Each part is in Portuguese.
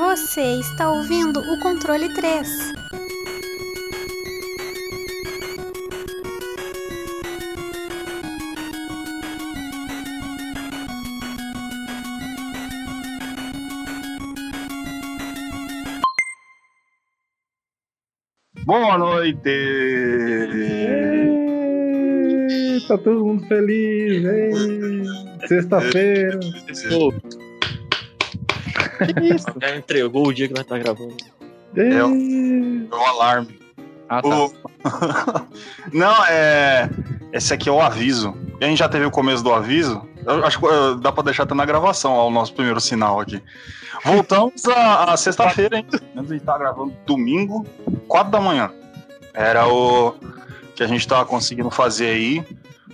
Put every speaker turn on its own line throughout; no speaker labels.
Você está ouvindo o controle 3.
Boa noite!
Ê, Tá todo mundo feliz, ê. Sexta-feira.
Pô. Que isso? Já entregou o dia que nós tá gravando.
Ê.
É o alarme.
Ah, tá.
O- Não, é. Esse aqui é o aviso. E a gente já teve o começo do aviso. Eu acho que eh, dá pra deixar até na gravação ó, o nosso primeiro sinal aqui. Voltamos à, à sexta-feira, hein? A gente tá gravando domingo, 4 da manhã. Era o que a gente tava conseguindo fazer aí.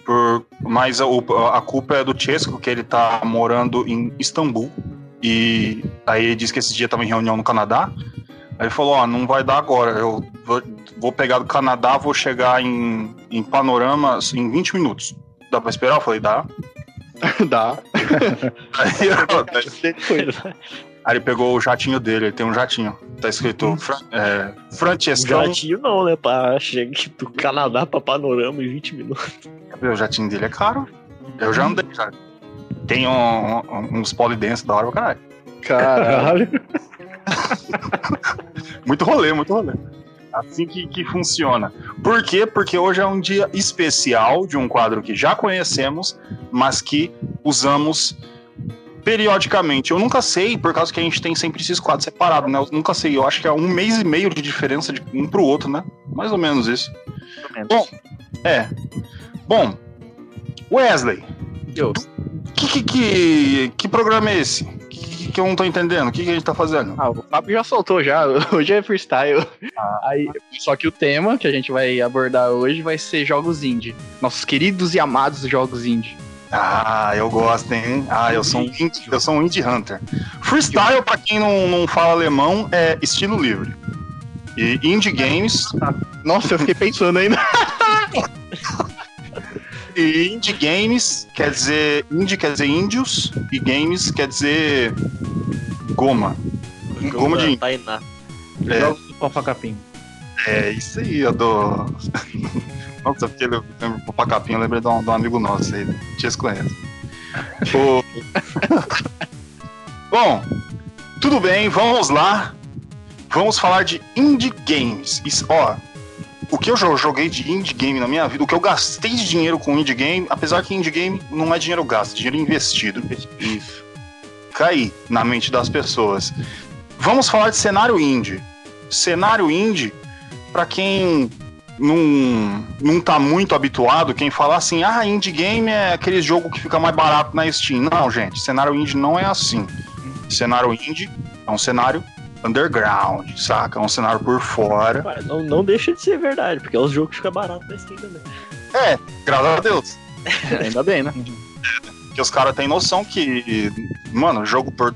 Por... Mas a, o- a culpa é do Chesco, que ele tá morando em Istambul. E aí ele disse que esse dia tava em reunião no Canadá. Aí ele falou, ó, não vai dar agora. Eu vou, pegar do Canadá, vou chegar em, em Panorama assim, em 20 minutos. Dá pra esperar? Eu falei, dá.
Dá.
Aí, eu- aí ele pegou o jatinho dele, ele tem um jatinho. Tá escrito Fra é, Francescão.
Um jatinho não, né? Pra chegar do Canadá pra Panorama em 20 minutos.
O jatinho dele é caro. Eu já andei já. Tem um- um- uns polidense da hora pra caralho.
Caralho.
Muito rolê, muito rolê. Assim que, que funciona. Por quê? Porque hoje é um dia especial de um quadro que já conhecemos, mas que usamos periodicamente. Eu nunca sei, por causa que a gente tem sempre esses quadros separados, né? Eu nunca sei. Eu acho que é um mês e meio de diferença de um pro outro, né? Mais ou menos isso. Bom, é. Bom, Wesley,
Eu.
Que, que, que, que programa é esse? Que, que eu não tô entendendo. O que, que a gente tá fazendo?
Ah, o Fábio já soltou já. Hoje é freestyle.
Ah.
Aí, só que o tema que a gente vai abordar hoje vai ser jogos indie. Nossos queridos e amados jogos indie.
Ah, eu gosto, hein? Ah, eu sou um indie, eu sou um indie hunter. Freestyle, pra quem não, não fala alemão, é estilo livre. E indie games,
Nossa, eu fiquei pensando ainda.
e indie games quer dizer indie quer dizer índios e games quer dizer goma. Goma de índio.
Tainá.
É,
Jogos do Papacapim.
é isso aí, eu dou. Nossa, porque eu lembro do Pacapinho, eu lembrei de um, de um amigo nosso aí, tinha se conhece. O- Bom, tudo bem, vamos lá. Vamos falar de indie games. Isso, ó, o que eu jo- joguei de indie game na minha vida, o que eu gastei de dinheiro com indie game, apesar que indie game não é dinheiro gasto, é dinheiro investido. Isso. Cair na mente das pessoas. Vamos falar de cenário indie. Cenário indie, pra quem não, não tá muito habituado, quem fala assim, ah, indie game é aquele jogo que fica mais barato na Steam. Não, gente, cenário indie não é assim. Cenário indie é um cenário underground, saca? É um cenário por fora.
Mas Não, não deixa de ser verdade, porque é os jogos que ficam baratos na Steam também.
É, graças a Deus.
ainda bem, né?
Que os caras têm noção que, mano, jogo por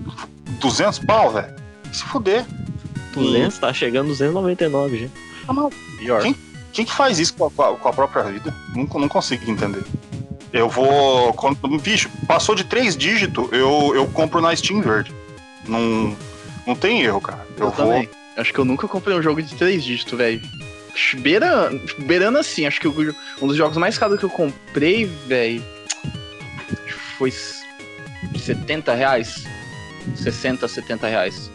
200 pau, velho. Se fuder.
200 tá chegando 299 já.
Pior.
Quem? Quem que faz isso com a, com a- própria vida? Não, não consigo entender. Eu vou. Quando, bicho, passou de três dígitos, eu, eu compro na Steam Verde. Não, não tem erro, cara. Eu,
Eu,
vou.
também. Acho que eu nunca comprei um jogo de três dígitos, velho. Beira, beirando assim, acho que o- um dos jogos mais caros que eu comprei, velho, foi 70 reais. 60, 70 reais.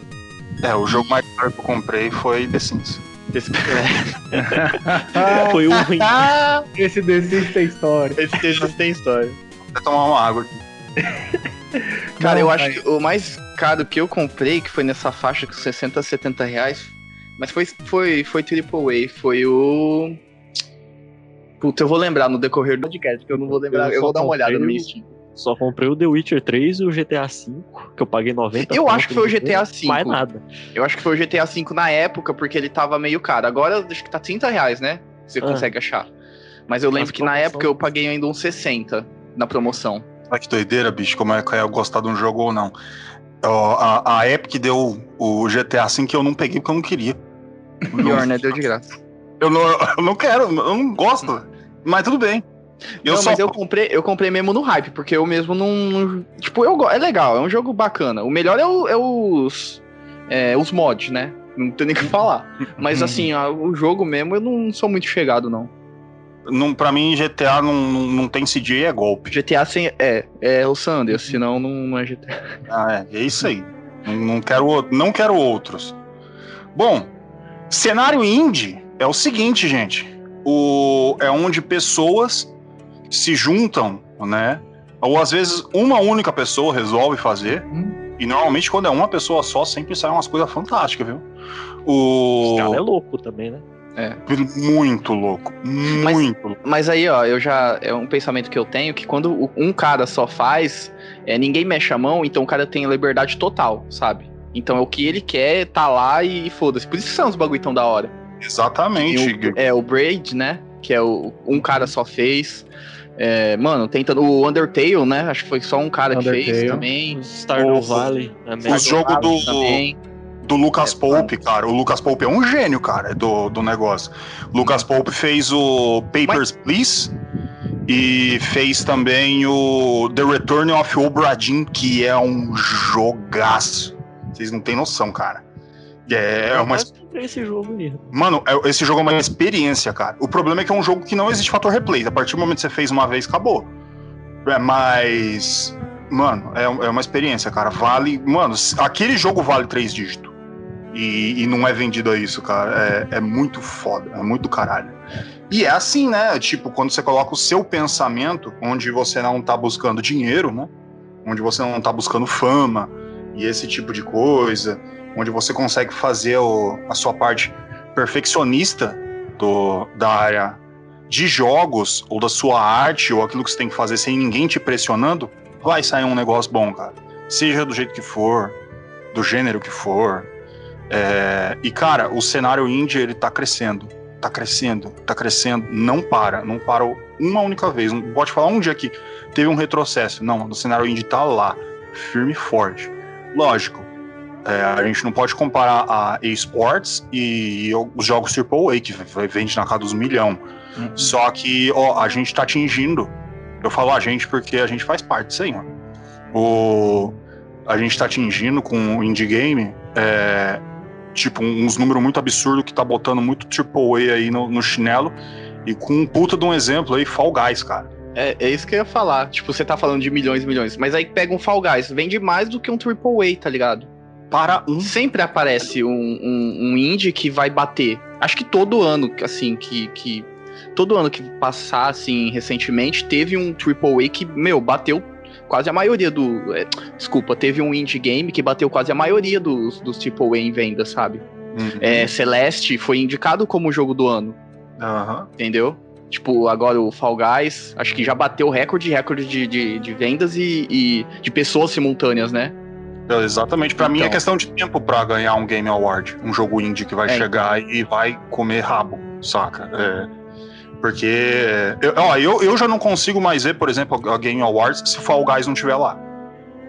É, o jogo mais caro que eu comprei foi The Sims.
Foi um ruim.
Ah, esse desses tem história.
esse, esse tem história.
Vou tomar uma água aqui.
Cara,
Não,
eu acho que o mais caro que eu comprei, que foi nessa faixa com 60, 70 reais, mas foi, foi, foi AAA, foi o. Puta, eu vou lembrar no decorrer do podcast, porque eu não vou lembrar.
Eu
Eu, vou dar uma olhada no Steam.
Só comprei o The Witcher 3 e o GTA V, que eu paguei 90
Eu acho que foi o GTA V.
Mais nada.
Eu acho que foi o GTA V na época, porque ele tava meio caro. Agora acho que tá 30 reais, né? Você
Ah.
consegue achar. Mas eu lembro
Mas
que na
promoção.
época eu paguei ainda uns 60 na promoção.
Olha que doideira, bicho, como é que é eu gostar de um jogo ou não. A, a Epic deu o GTA V que eu não peguei porque eu não queria.
Pior, né? Deu de graça.
Eu não, eu não quero, eu não gosto. Mas tudo bem. Eu
não,
só.
mas eu comprei, eu comprei mesmo no hype, porque eu mesmo não. não- tipo, eu, é legal, é um jogo bacana. O melhor é, o- é os. é, os mods, né? Não tem nem o que falar. Mas assim, a- o jogo mesmo eu não sou muito chegado, não.
Não, pra mim, GTA não, não, não tem CJ, é golpe.
GTA sem. É, é o Sanders, senão não, não é GTA.
Ah, é, é isso aí. Não, não quero, não quero outros. Bom, cenário indie é o seguinte, gente. O, é onde pessoas se juntam, né? Ou às vezes uma única pessoa resolve fazer. E normalmente quando é uma pessoa só, sempre saem umas coisas fantásticas, viu? O...
Esse cara é louco também, né?
Muito louco. Muito louco.
Mas aí, ó, eu já. É um pensamento que eu tenho que quando o- um cara só faz, é, ninguém mexe a mão, então o cara tem liberdade total, sabe? Então é o que ele quer, tá lá e foda-se. Por isso que são os bagulho tão da hora.
Exatamente.
O- é o Braid, né? Que é o um cara só fez. É, mano, tentando. O Undertale, né? Acho que foi só um cara que fez
Undertale.
também.
Stardew
O-
Valley. É
Os
mesmo.
jogos do,
Também.
Do Lucas
É,
Pope, cara. O Lucas Pope é um gênio, cara, do, do negócio. Lucas Pope fez o Papers, Please. E fez também o The Return of Obra Dinn, que é um jogaço. Vocês não têm noção, cara. É, é
Eu
uma
esse jogo.
Mano, é- esse jogo é uma experiência, cara. O problema é que é um jogo que não existe fator replay. A partir do momento que você fez uma vez, acabou. É, mas. Mano, é, é uma experiência, cara. Vale. Mano, aquele jogo vale três dígitos. E, e não é vendido a isso, cara. É, é muito foda. É muito caralho. E é assim, né? Tipo, quando você coloca o seu pensamento, onde você não tá buscando dinheiro, né? Onde você não tá buscando fama e esse tipo de coisa onde você consegue fazer o- a sua parte perfeccionista do, da área de jogos, ou da sua arte, ou aquilo que você tem que fazer sem ninguém te pressionando, vai sair um negócio bom, cara. Seja do jeito que for, do gênero que for. É, e, cara, o cenário indie, ele tá crescendo. Tá crescendo, tá crescendo, não para, não parou uma única vez. Não pode falar um dia que teve um retrocesso. Não, o cenário indie tá lá, firme e forte. Lógico, é, a gente não pode comparar a eSports e os jogos AAA, que vende na casa dos milhão. Só que, ó, a gente tá atingindo. Eu falo a gente porque a gente faz parte disso aí, mano. O, a gente tá atingindo com o indie game, é, tipo, uns números muito absurdos que tá botando muito AAA aí no, no chinelo. E com um puta de um exemplo aí, Fall Guys, cara.
É, é isso que eu ia falar. Tipo, você tá falando de milhões e milhões. Mas aí pega um Fall Guys, vende mais do que um AAA, tá ligado?
Para um.
Sempre aparece um, um, um indie que vai bater. Acho que todo ano, assim, que. que todo ano que passar, assim, recentemente, teve um AAA que, meu, bateu quase a maioria do. é, desculpa, teve um indie game que bateu quase a maioria dos, dos AAA em venda, sabe?
Uhum.
É, Celeste foi indicado como jogo do ano.
Aham.
entendeu? Tipo, agora o Fall Guys, acho que já bateu recorde, recorde de, de, de vendas e, e de pessoas simultâneas, né?
É, Exatamente. Pra mim é
Então.
questão de tempo pra ganhar um Game Award. Um jogo indie que vai
É,
chegar e vai comer rabo, saca? É, porque. Eu, ó, eu, eu já não consigo mais ver, por exemplo, a Game Awards se Fall Guys não tiver lá.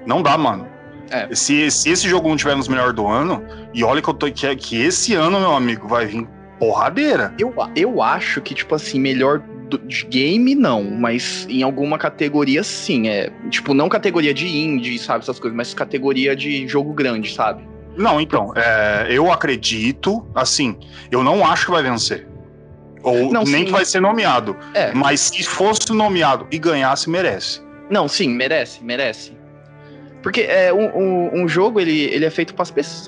Não dá, mano.
É.
Se, se esse jogo não tiver nos melhores do ano, e olha que eu tô que, que esse ano, meu amigo, vai vir porradeira.
Eu, eu acho que, tipo assim, melhor do- de game não, mas em alguma categoria sim. É, tipo, não categoria de indie, sabe, essas coisas, mas categoria de jogo grande, sabe?
Não, então, é, eu acredito, assim, eu não acho que vai vencer. Ou
Não,
nem
sim.
vai ser nomeado.
É.
Mas se fosse nomeado e ganhasse, merece.
Não, sim, merece, merece. Porque é, um, um, jogo, ele, ele é feito pe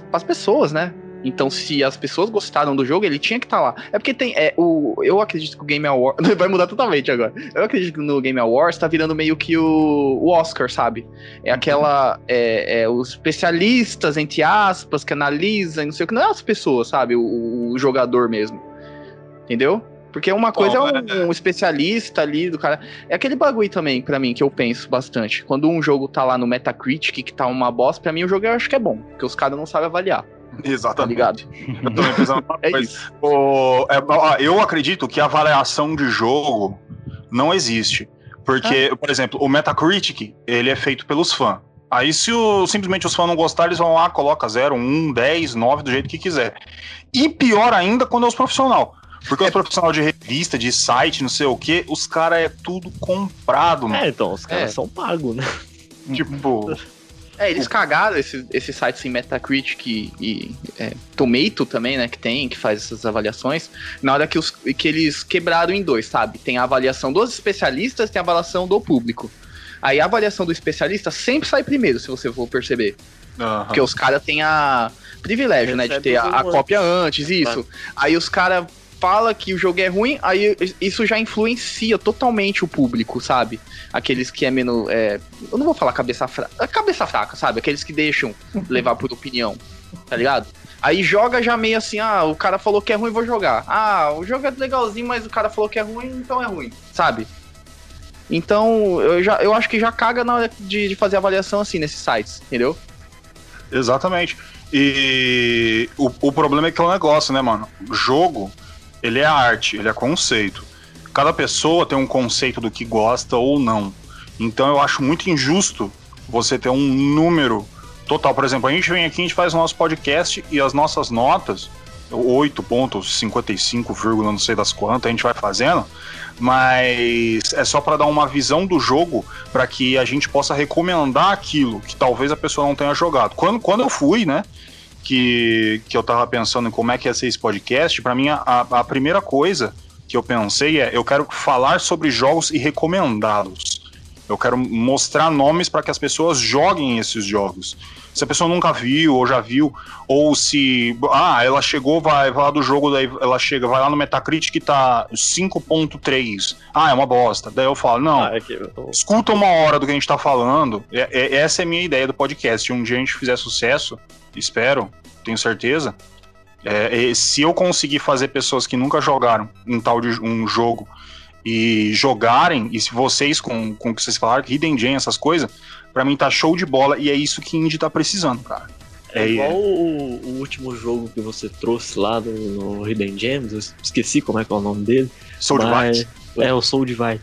pras pessoas, né? Então, se as pessoas gostaram do jogo, ele tinha que estar lá. É porque tem. É, o, eu acredito que o Game Awards. Vai mudar totalmente agora. Eu acredito que no Game Awards tá virando meio que o, o Oscar, sabe? É aquela. É, é, os especialistas, entre aspas, que analisam, não sei o que. Não é as pessoas, sabe? O, o jogador mesmo. Entendeu? Porque uma coisa é um, um especialista ali do cara. É aquele bagulho também, pra mim, que eu penso bastante. Quando um jogo tá lá no Metacritic, que tá uma bosta, pra mim o jogo eu acho que é bom. Porque os caras não sabem avaliar, tá
Exatamente.
ligado?
Eu também pensando uma
É
coisa.
isso.
O- é, eu acredito que a avaliação de jogo não existe. Porque, por exemplo, o Metacritic, ele é feito pelos fãs. Aí, se o- simplesmente os fãs não gostarem, eles vão lá, coloca 0, 1, 10, 9, do jeito que quiser. E pior ainda quando é os profissional. Porque os profissional de revista, de site, não sei o quê, os caras é tudo comprado, mano.
É, então, os caras
É.
são pagos, né?
Tipo.
É, eles cagaram esses esse sites em Metacritic e, e é, Tomato também, né, que tem, que faz essas avaliações, na hora que, os, que eles quebraram em dois, sabe? Tem a avaliação dos especialistas, tem a avaliação do público. Aí a avaliação do especialista sempre sai primeiro, se você for perceber.
Aham.
Porque os caras têm a privilégio, né, de
Recebe
ter a, a cópia antes, isso. Aí os caras falam que o jogo é ruim, aí isso já influencia totalmente o público, sabe? Aqueles que é menos. é, eu não vou falar cabeça fraca. Cabeça fraca, sabe? Aqueles que deixam levar por opinião, tá ligado? Aí joga já meio assim, ah, o cara falou que é ruim, vou jogar. Ah, o jogo é legalzinho, mas o cara falou que é ruim, então é ruim, sabe? Então, eu, já, eu acho que já caga na hora de, de fazer avaliação assim nesses sites, entendeu?
Exatamente. E o, o problema é que é um negócio, né, mano? Jogo, ele é arte, ele é conceito. Cada pessoa tem um conceito do que gosta ou não. Então eu acho muito injusto você ter um número total. Por exemplo, a gente vem aqui, a gente faz o nosso podcast e as nossas notas, 8.55, vírgula não sei das quantas, a gente vai fazendo, mas é só para dar uma visão do jogo para que a gente possa recomendar aquilo que talvez a pessoa não tenha jogado. Quando, quando eu fui, né, que, que eu tava pensando em como é que ia ser esse podcast, para mim a, a primeira coisa que eu pensei é eu quero falar sobre jogos e recomendá-los. Eu quero mostrar nomes para que as pessoas joguem esses jogos. Se a pessoa nunca viu ou já viu, ou se. Ah, ela chegou, vai, vai lá do jogo, daí ela chega, vai lá no Metacritic que tá 5.3. Ah, é uma bosta. Daí eu falo, não,
Ah, é que
escuta uma hora do que a gente tá falando. É- é- essa é a minha ideia do podcast. Se um dia a gente fizer sucesso, espero, tenho certeza. é, se eu conseguir fazer pessoas que nunca jogaram um tal de um jogo e jogarem, e se vocês, com, com o que vocês falaram, Hidden Gem, essas coisas, pra mim tá show de bola e é isso que Indie tá precisando, cara.
É
É,
igual o, o último jogo que você trouxe lá no, no Hidden Gems, eu esqueci como é que é o nome dele.
Soul Divide.
É, o Soul Divide.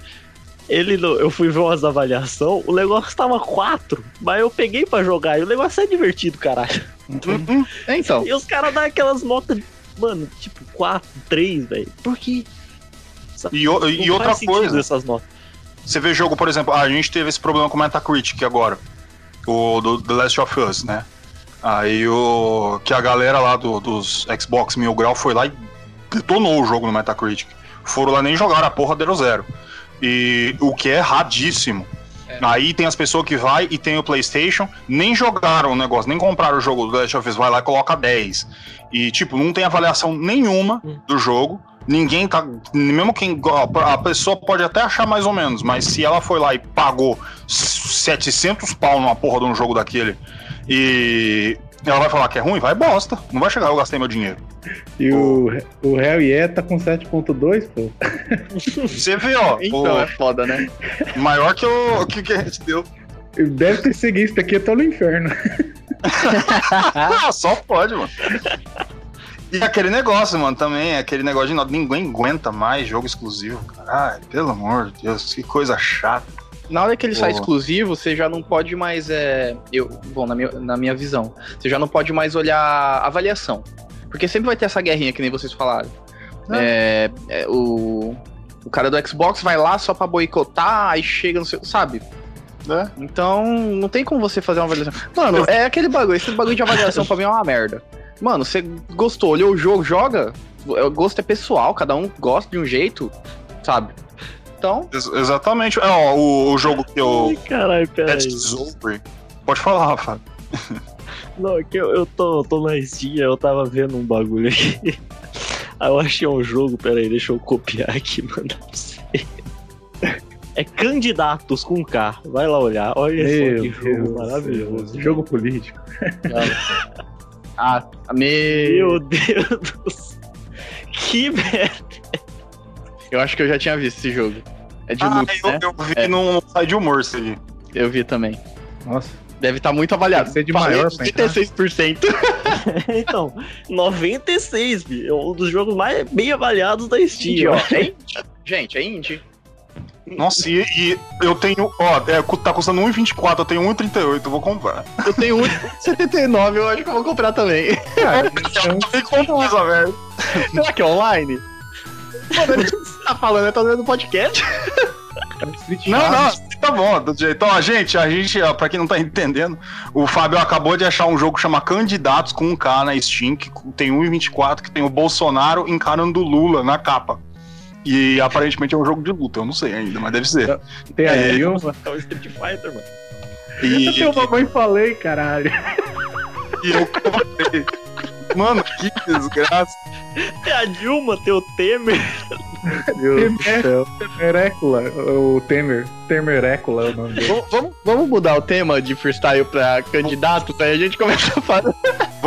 Ele, eu fui ver umas avaliações, o negócio tava 4, mas eu peguei pra jogar e o negócio é divertido, caralho.
Uhum.
É, então.
E os caras dão aquelas notas, mano, tipo 4, 3, velho. Por quê?
E, o-
Não
e outra coisa,
essas notas.
Você vê jogo, por exemplo, a gente teve esse problema com o Metacritic agora. O do The Last of Us, né? Aí o. Que a galera lá do, dos Xbox Mil Grau foi lá e detonou o jogo no Metacritic. Foram lá nem jogaram a porra Zero Zero. E o que é erradíssimo. Aí tem as pessoas que vai e tem o PlayStation, nem jogaram o negócio, nem compraram o jogo do Last of Us, vai lá e coloca 10. E, tipo, não tem avaliação nenhuma
Hum.
do jogo. Ninguém tá. Mesmo quem. A pessoa pode até achar mais ou menos, mas se ela foi lá e pagou 700 pau numa porra de um jogo daquele e ela vai falar que é ruim, vai bosta. Não vai chegar, eu gastei meu dinheiro.
E o, o Hell Yeah tá com 7.2, pô.
Você vê, ó.
Então,
o-
é foda, né?
maior que o que, que a gente deu.
Deve ter seguido isso daqui até no inferno.
Ah, só pode, mano. E aquele negócio, mano, também, aquele negócio de ninguém aguenta mais jogo exclusivo, caralho, pelo amor de Deus, que coisa chata.
Na hora que ele sai
Pô.
exclusivo, você já não pode mais. É, eu, bom, na minha, na minha visão, você já não pode mais olhar avaliação. Porque sempre vai ter essa guerrinha, que nem vocês falaram. É, é, o, o cara do Xbox vai lá só pra boicotar, aí chega no seu. Sabe?
Né?
Então, não tem como você fazer uma avaliação. Mano, é aquele bagulho. Esse bagulho de avaliação pra mim é uma merda. Mano, você gostou, olhou o jogo, joga. O gosto é pessoal, cada um gosta de um jeito, sabe? Então,
Ex- exatamente. É, ó, o, o jogo que eu.
Ai, caralho, peraí.
Pode falar, Rafa.
Não, é que eu, eu tô, tô na Steam, eu tava vendo um bagulho aqui. Aí eu achei um jogo, peraí, deixa eu copiar aqui e mandar pra você. É Candidatos com K. Vai lá olhar. Olha só que jogo
Deus.
maravilhoso.
Jogo político.
ah, meu.
Meu Deus do céu. Que merda.
Eu acho que eu já tinha visto esse jogo. É de
Ah,
luta,
eu,
né?
eu vi
É.
num site de humor isso aí.
Eu vi também.
Nossa.
Deve estar muito avaliado.
Que ser de
Falei
maior pra entrar.
36%.
Então, 96, bi, é um dos jogos mais bem avaliados da Steam.
Indie,
ó.
É indie. Gente, é indie.
Nossa, e, e eu tenho. Ó, é, tá custando 1,24, eu tenho 1,38, eu vou comprar.
Eu tenho um de 79, eu acho que eu vou comprar também.
Cara,
Eu tenho que comprar merda.
Será que é online? Mano, você tá falando? Eu tô vendo podcast.
Street
Não, não, tá bom, do jeito. Ó, gente, a gente, ó, pra quem não tá entendendo, o Fábio acabou de achar um jogo que chama Candidatos com um K na Steam, que tem 1,24, que tem o Bolsonaro encarando o Lula na capa. E aparentemente é um jogo de luta, eu não sei ainda, mas deve ser.
Tem a
É.
Dilma.
É o Street Fighter, mano.
E,
Eu tenho falei, caralho.
e eu comprei. Mano, que desgraça.
Tem a Dilma, tem o Temer.
Do céu. Temerécula, o Temer. Temerécula é o nome dele.
Vamos, vamos, mudar o tema de freestyle pra candidato, aí a gente começa a falar.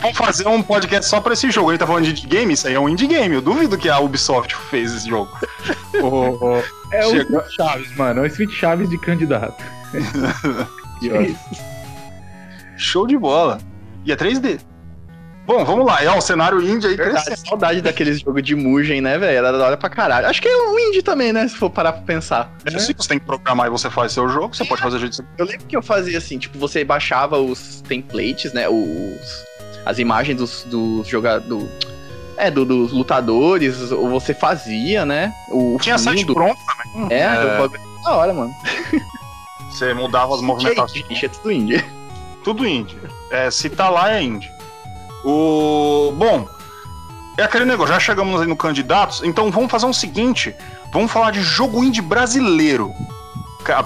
Vamos fazer um podcast só pra esse jogo. A gente tá falando de indie game? Isso aí é um indie game. Eu duvido que a Ubisoft fez esse jogo. O- o-
É o Smith Chaves, mano. É o Smith Chaves de candidato.
Show de bola. E é 3D. Bom, vamos lá. É o cenário indie aí
Verdade, saudade daqueles jogos de Mugen, né, velho? Era da hora pra caralho. Acho que é um indie também, né? Se for parar pra pensar.
Se você tem que programar e você faz seu jogo, você pode fazer do jeito
Eu lembro que eu fazia assim, tipo, você baixava os templates, né? Os, as imagens dos, dos jogadores. É, do- dos lutadores, ou você fazia, né? O
Tinha site
fundo.
pronto também.
É,
É.
bagulho da hora, mano.
Você mudava as movimentações.
Gente, é tudo indie.
Tudo indie. É, se tá lá, é indie. O. Bom, é aquele negócio, já chegamos aí no candidatos, então vamos fazer o seguinte: vamos falar de jogo indie brasileiro.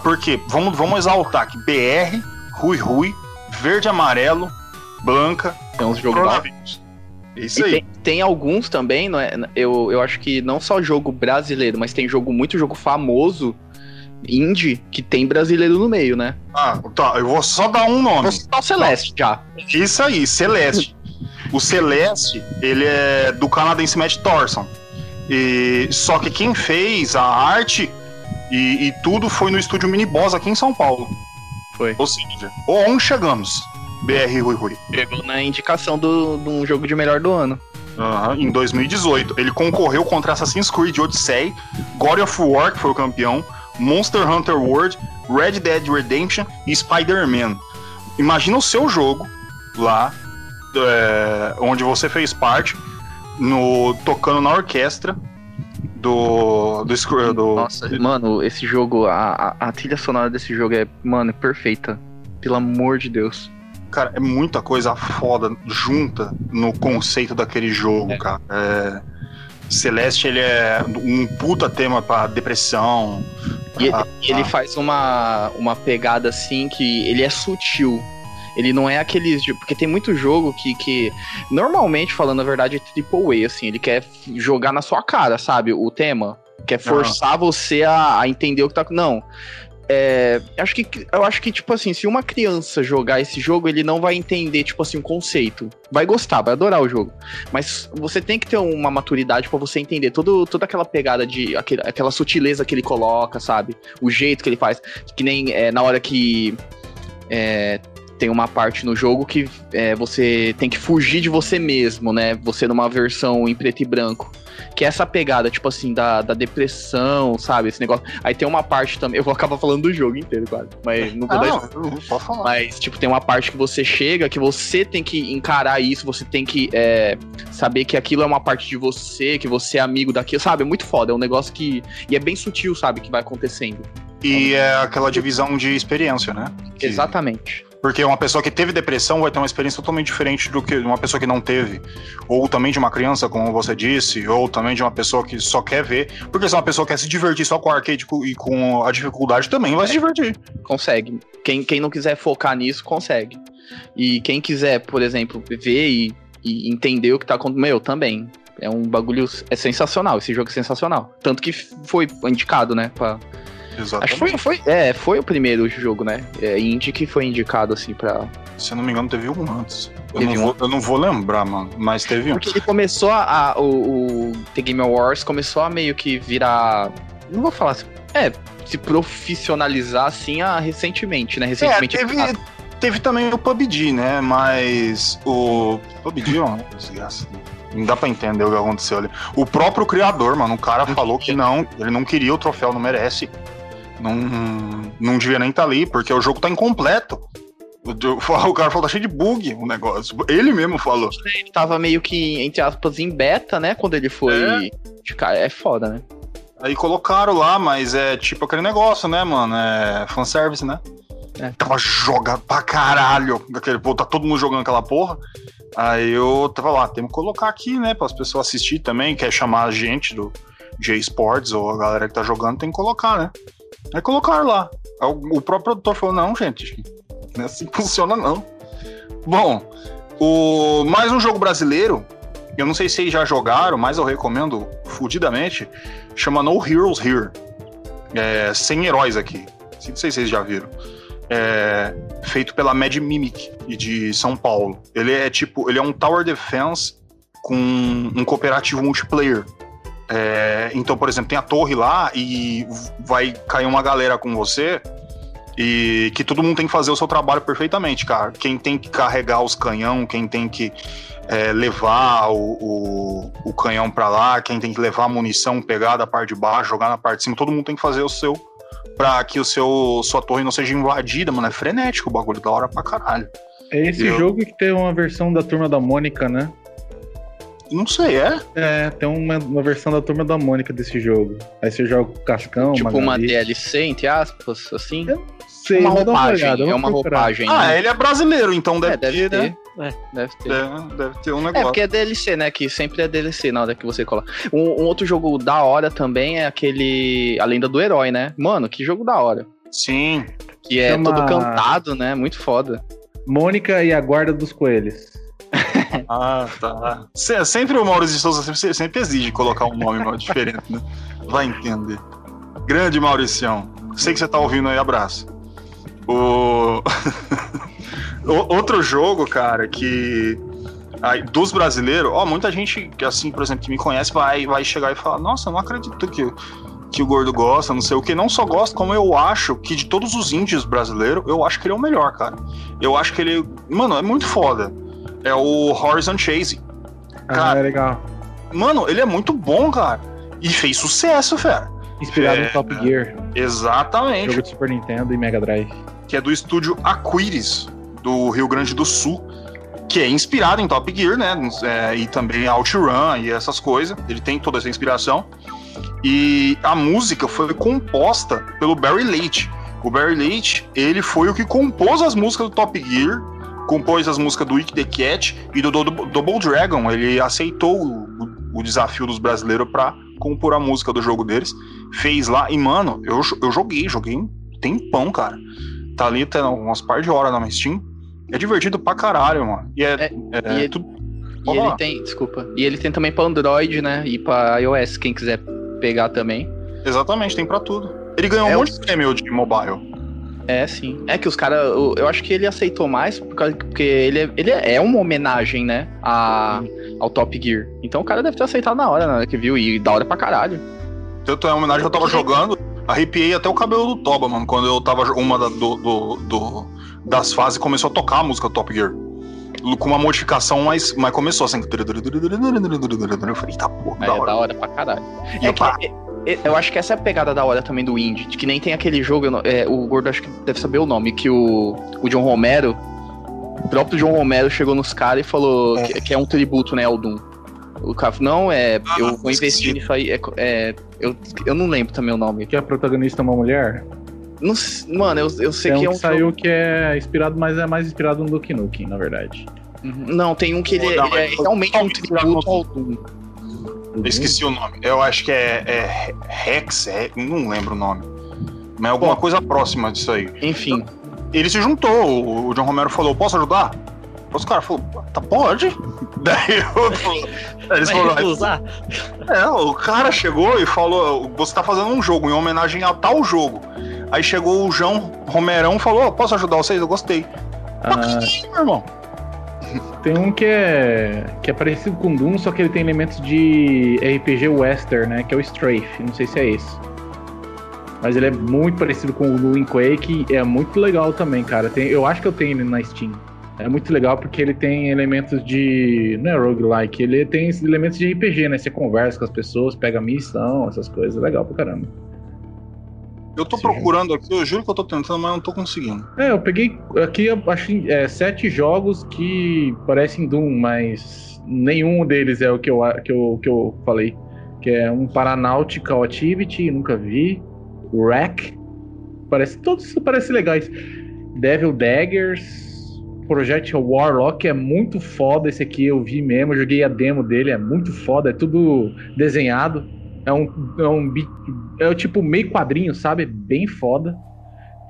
Porque vamos, vamos exaltar que BR, Rui Rui, Verde Amarelo, Blanca,
Tem uns jogos.
Coronavírus. É Isso
E
aí.
tem, tem alguns também, não é? Eu, eu acho que não só jogo brasileiro, mas tem jogo, muito jogo famoso, indie, que tem brasileiro no meio, né?
Ah, tá, eu vou só dar um nome.
Vou citar o Celeste já.
Isso aí, Celeste. O Celeste, ele é do canadense Matt Thorson. E, só que quem fez a arte e, e tudo foi no estúdio Mini Boss aqui em São Paulo.
Foi.
Ou seja, onde chegamos? BR Rui Rui.
Pegou na indicação do- de um jogo de melhor do ano.
Aham, em 2018. Ele concorreu contra Assassin's Creed Odyssey, God of War, que foi o campeão, Monster Hunter World, Red Dead Redemption e Spider-Man. Imagina o seu jogo lá, é, onde você fez parte, no, tocando na orquestra do. do, do
Nossa, mano, esse jogo, a, a, a trilha sonora desse jogo é, mano, perfeita. Pelo amor de Deus.
Cara, é muita coisa foda junta no conceito daquele jogo, cara. É, Celeste, ele é um puta tema pra depressão.
E, e ele faz uma, uma pegada assim que ele é sutil. Ele não é aqueles. Porque tem muito jogo que, que normalmente, falando a verdade, é triple A, assim. Ele quer jogar na sua cara, sabe? O tema. Quer forçar você a, a entender o que tá. Não. É, acho que, eu acho que, tipo assim, se uma criança jogar esse jogo, ele não vai entender, tipo assim, o conceito. Vai gostar, vai adorar o jogo. Mas você tem que ter uma maturidade pra você entender todo, toda aquela pegada de. Aquele, aquela sutileza que ele coloca, sabe? O jeito que ele faz. Que nem é, na hora que. é, tem uma parte no jogo que é, você tem que fugir de você mesmo, né? Você numa versão em preto e branco. Que é essa pegada, tipo assim, da, da depressão, sabe? Esse negócio. Aí tem uma parte também. Eu vou acabar falando do jogo inteiro, quase. Mas não vou
Ah,
dar
não, pode falar.
mas, tipo, tem uma parte que você chega que você tem que encarar isso, você tem que é, saber que aquilo é uma parte de você, que você é amigo daquilo, sabe? É muito foda, é um negócio que. E é bem sutil, sabe, que vai acontecendo.
E é aquela divisão de experiência, né? Que-
Exatamente.
Porque uma pessoa que teve depressão vai ter uma experiência totalmente diferente do que uma pessoa que não teve. Ou também de uma criança, como você disse, ou também de uma pessoa que só quer ver. Porque se uma pessoa quer se divertir só com o arcade e com a dificuldade, também vai se divertir.
Consegue. Quem, quem não quiser focar nisso, consegue. E quem quiser, por exemplo, ver e, e entender o que tá acontecendo, meu, também. É um bagulho. É sensacional. Esse jogo é sensacional. Tanto que foi indicado, né? Pra,
Exatamente.
acho que foi, foi, é, foi o primeiro jogo, né? É, indie que foi indicado, assim, pra,
Se eu não me engano, teve um antes. Eu, não,
um?
vou, eu não vou lembrar, mano. Mas teve um.
Porque ele começou a. a- o, o The Game Awards começou a meio que virar. Não vou falar assim. É, se profissionalizar assim a, recentemente, né?
É,
Recentemente.
teve, teve também o PUBG, né? Mas o PUBG é uma desgraça. Não dá pra entender o que aconteceu ali. O próprio criador, mano, o cara falou que não, ele não queria o troféu, não merece. Não, não devia nem estar ali, porque o jogo tá incompleto. O, cara falou, tá cheio de bug o negócio. Ele mesmo falou.
Ele tava meio que, entre aspas, em beta, né? Quando ele foi.
É.
cara, É foda, né?
Aí colocaram lá, mas é tipo aquele negócio, né, mano? É fanservice, né?
É.
Tava jogado pra caralho. Aquele, pô, tá todo mundo jogando aquela porra. Aí eu tava lá, temos que colocar aqui, né, para as pessoas assistir também, quer chamar a gente do J Sports ou a galera que tá jogando, tem que colocar, né? Aí colocaram lá. O próprio produtor falou: não, gente, não é assim que funciona, não. Bom, o mais um jogo brasileiro, eu não sei se vocês já jogaram, mas eu recomendo fudidamente, chama No Heroes Here. É, sem heróis aqui. Não sei se vocês já viram. É, feito pela Mad Mimic de São Paulo. Ele é tipo, ele é um tower defense com um cooperativo multiplayer. É, então, por exemplo, tem a torre lá e vai cair uma galera com você e que todo mundo tem que fazer o seu trabalho perfeitamente, cara. Quem tem que carregar os canhão, quem tem que é, levar o, o, o canhão pra lá, quem tem que levar a munição, pegar da parte de baixo, jogar na parte de cima, todo mundo tem que fazer o seu pra que o seu sua torre não seja invadida, mano. É frenético o bagulho, da hora pra caralho.
É esse jogo que tem uma versão da turma da Mônica, né?
Não sei, é?
É, tem uma, uma versão da turma da Mônica desse jogo. Aí você joga com o Cascão,
tipo uma
Magali.
DLC, entre aspas, assim.
Sei,
uma roupagem,
olhada, eu
é uma
procurar.
roupagem.
Ah,
né?
ele é brasileiro, então deve,
É, deve
ter, né?
ter. Deve ter.
É, deve ter um
É,
negócio.
porque é DLC, né? Que sempre é DLC na hora que você coloca. Um, um outro jogo da hora também é aquele. A Lenda do Herói, né? Mano, que jogo da hora.
Sim.
Que é
Chama-
todo cantado, né? Muito foda.
Mônica e a Guarda dos Coelhos.
Ah, tá. Se- sempre o Maurício de Souza sempre, sempre exige colocar um nome diferente, né? Vai entender. Grande Mauricião. Sei que você tá ouvindo aí, abraço. O... Outro jogo, cara, que. aí, dos brasileiros, ó, muita gente, assim, por exemplo, que me conhece, vai, vai chegar e falar: Nossa, não acredito que, que o gordo gosta, não sei o que. Não só gosta, como eu acho que de todos os índios brasileiros, eu acho que ele é o melhor, cara. Eu acho que ele. Mano, é muito foda. É o Horizon Chase.
Ah,
Cara.
é legal.
Mano, ele é muito bom, cara. E fez sucesso, fera.
Inspirado
É,
no Top Gear,
Exatamente.
jogo de Super Nintendo e Mega Drive.
Que é do estúdio Aquiris, do Rio Grande do Sul. Que é inspirado em Top Gear, né? É, e também OutRun e essas coisas. Ele tem toda essa inspiração. E a música foi composta pelo Barry Leite. O Barry Leite, ele foi o que compôs as músicas do Top Gear, compôs as músicas do Wick the Cat e do Dou- Double Dragon. Ele aceitou o, o desafio dos brasileiros pra compor a música do jogo deles. Fez lá. E, mano, eu, eu joguei, joguei um tempão, cara. Tá ali até umas par de horas na Steam. É divertido pra caralho, mano. E é,
É,
é
e ele-
tudo.
E
Pode
ele tem, desculpa. E ele tem também pra Android, né? E pra iOS, quem quiser pegar também.
Exatamente, tem pra tudo. Ele ganhou
É
um monte de prêmio de mobile.
É, sim. É que os caras. Eu, eu acho que ele aceitou mais por causa, porque ele, é- ele é uma homenagem, né? A, ao Top Gear. Então o cara deve ter aceitado na hora, na hora que viu. E da hora pra caralho.
Tanto é uma homenagem que eu tava jogando, arrepiei até o cabelo do Toba, mano. Quando eu tava uma da- do, do- do- das fases começou a tocar a música Top Gear. Com uma modificação, mas, mas começou assim. Eu falei, tá porra,
É
da
da
hora.
hora, pra caralho.
E
É que, é- é- eu acho que essa é a pegada da hora também do indie. De que nem tem aquele jogo, é, o Gordo acho que deve saber o nome, que o, o John Romero, o próprio John Romero chegou nos caras e falou
É.
que, que é um tributo, né, ao Doom. O cara falou, não, é,
Ah,
eu vou investir nisso aí. É, é, eu, eu não lembro também o nome.
Que a protagonista é uma mulher.
Não mano, eu, eu sei
Tem um
que
que,
é um
saiu
jogo-
que é inspirado, mas é mais inspirado no Duke Nukem, na verdade.
Uhum. Não, tem um que ele,
Não,
ele é realmente um tributo ao Doom.
Eu esqueci o nome. Eu acho que é, é Rex, é- não lembro o nome. Mas é alguma
Bom.
coisa próxima disso aí.
Enfim,
Ele se juntou, o- John Romero falou, posso ajudar? Os caras falaram, tá, pode. Daí eu, eles falaram,
recusar?
É, o cara chegou e falou: você tá fazendo um jogo em homenagem a tal jogo. Aí chegou o João Romerão e falou: "Ó, posso ajudar vocês? Eu gostei.
Ah,
Ih, meu irmão.
Tem um que é que é parecido com Doom, só que ele tem elementos de RPG Western, né? Que é o Strafe. Não sei se é esse. Mas ele é muito parecido com o do Wind Quake é muito legal também, cara. Tem, eu acho que eu tenho ele na Steam. É muito legal porque ele tem elementos de. Não é roguelike, ele tem elementos de RPG, né? Você conversa com as pessoas, pega missão, essas coisas. É legal pra caramba.
Eu tô
Sim.
procurando aqui, eu juro que eu tô tentando, mas não tô conseguindo.
É, eu peguei aqui, eu acho é, sete jogos que parecem Doom, mas nenhum deles é o que eu, que eu, que eu falei. que é um Paranáutical Activity, nunca vi. Wreck, parece todos parecem legais. Devil Daggers, Project Warlock é muito foda esse aqui, eu vi mesmo, eu joguei a demo dele, é muito foda, é tudo desenhado. É um, é um é tipo meio quadrinho, sabe? Bem foda.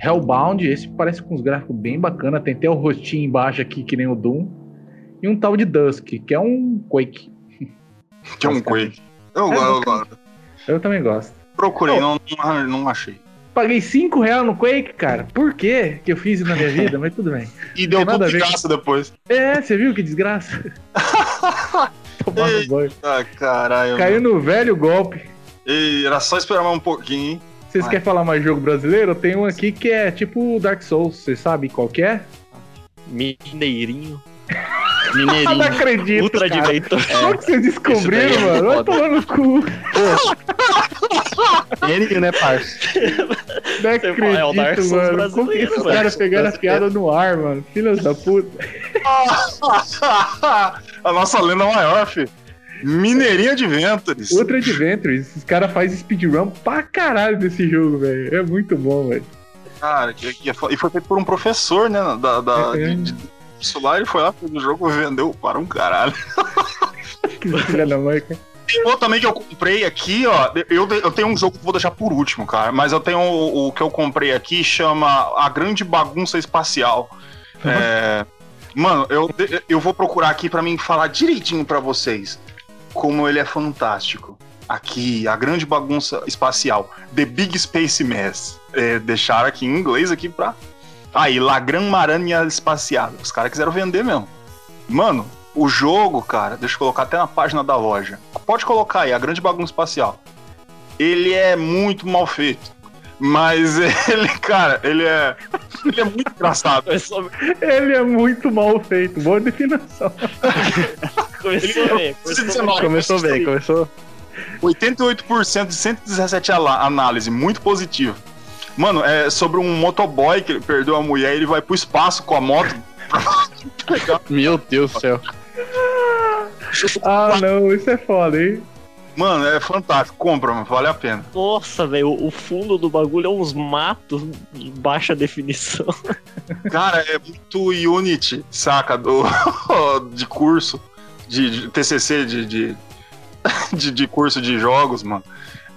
Hellbound, esse parece com uns gráficos bem bacana, tem até o rostinho embaixo aqui que nem o Doom. E um tal de Dusk, que é um Quake.
Que é um Quake. Eu,
É,
eu-
bacana. Eu também gosto.
procurei, não, não, achei.
Paguei 5 reais no Quake, cara. Por quê que eu fiz isso na minha vida? Mas tudo bem.
E deu tudo de graça depois.
É, você viu que desgraça? Tomar no banho.
Ah, caralho.
Caiu
meu.
no velho golpe.
Ei, era só esperar mais um pouquinho, hein?
Vocês querem falar mais jogo brasileiro? Eu tenho um aqui que é tipo Dark Souls. Vocês sabem qual que é?
Mineirinho.
Ah, não
Mineirinho.
acredito,
Ultra
cara.
Adventure.
Como que vocês descobriram,
é
mano? Vai tomar no cu.
Mineirinho, né, parça?
Não
fala, é o
acredito, mano. Como que esses caras pegaram a piada no ar, mano? Filhos da puta.
a nossa lenda maior, fi. Mineirinho Adventures.
Ultra Adventures. Esses caras fazem speedrun pra caralho desse jogo, velho. É muito bom, velho.
Cara, é e foi feito por um professor, né? Da, da,
É.
de, de, isso lá, ele foi lá, fez o jogo e vendeu para um caralho.
Que filha da mãe, cara.
Tem outro também que eu comprei aqui, ó. Eu, eu tenho um jogo que vou deixar por último, cara. Mas eu tenho o, o que eu comprei aqui, chama A Grande Bagunça Espacial. É, mano, eu, eu vou procurar aqui pra mim falar direitinho pra vocês como ele é fantástico. Aqui, A Grande Bagunça Espacial. The Big Space Mess. É, deixaram aqui em inglês aqui pra. Aí, La Gran Maranha Espacial. Os caras quiseram vender mesmo. Mano, o jogo, cara, deixa eu colocar até na página da loja. Pode colocar aí, a grande bagunça espacial. Ele é muito mal feito. Mas ele, cara, ele é. Ele é muito engraçado.
Ele é muito mal feito. Boa definição.
começou bem. Começou bem.
Começou bem, começou.
88% de 117 ala- análise, muito positivo. Mano, é sobre um motoboy que ele perdeu a mulher e ele vai pro espaço com a moto.
Meu Deus do céu.
Ah, não, isso é foda, hein?
Mano, é fantástico. Compra, mano, vale a pena.
Nossa, velho, o fundo do bagulho é uns matos de baixa definição.
Cara, é muito Unity, saca? Do, de curso, de, de TCC, de, de, de, de curso de jogos, mano.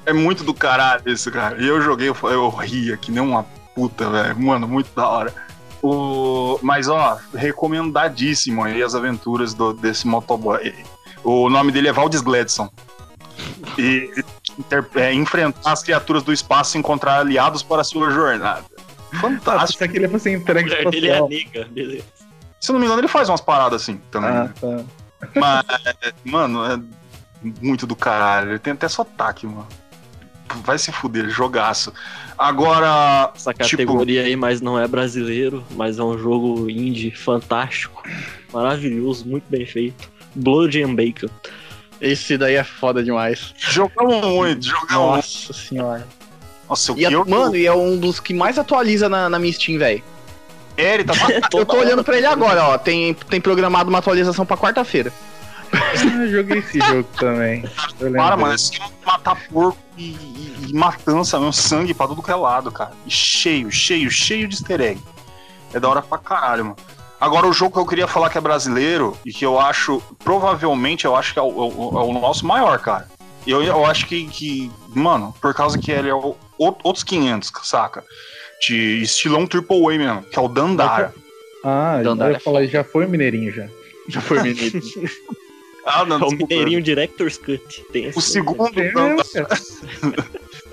É muito do caralho isso, cara. E eu joguei, eu, eu ria que nem uma puta, velho. Mano, muito da hora. O, mas, ó, recomendadíssimo aí as aventuras do, desse motoboy. O nome dele é Valdis Gledson. E inter- é, enfrentar as criaturas do espaço e encontrar aliados para a sua jornada. Fantástico.
você queria fazer entrega
A mulher dele é a
espacial.
nega, beleza.
Se eu não me engano, ele faz umas paradas assim também.
Ah, tá.
Mas, mano, é muito do caralho. Ele tem até sotaque, mano. Vai se fuder, jogaço. Agora,
Essa
Tipo-
categoria aí, mas não é brasileiro, mas é um jogo indie fantástico, maravilhoso, muito bem feito. Blood and Bacon.
Esse daí é foda demais.
jogamos muito, jogamos.
Nossa senhora.
Nossa, eu
E é-
eu-
mano, e é um dos que mais atualiza na, na minha Steam, velho.
É, ele tá
Eu tô olhando pra ele agora, ó. Tem, tem programado uma atualização pra quarta-feira.
Eu joguei esse jogo também.
Para, mano, é só matar porco e, e- e matança mesmo, sangue pra tudo que é lado, cara. E cheio, cheio, cheio de easter egg. É da hora pra caralho, mano. Agora, o jogo que eu queria falar que é brasileiro e que eu acho, provavelmente, eu acho que é o, é o- é o nosso maior, cara. E Eu, eu acho que, que, mano, por causa que ele é o, outros 500, saca? De estilão AAA mesmo, que é o Dandara.
Ah,
Dandara
eu
é
ia falar, já foi o Mineirinho já.
Já foi menino.
Ah, não,
É. Mineirinho Director's Cut. Tem
O segundo
Tem mesmo, cara.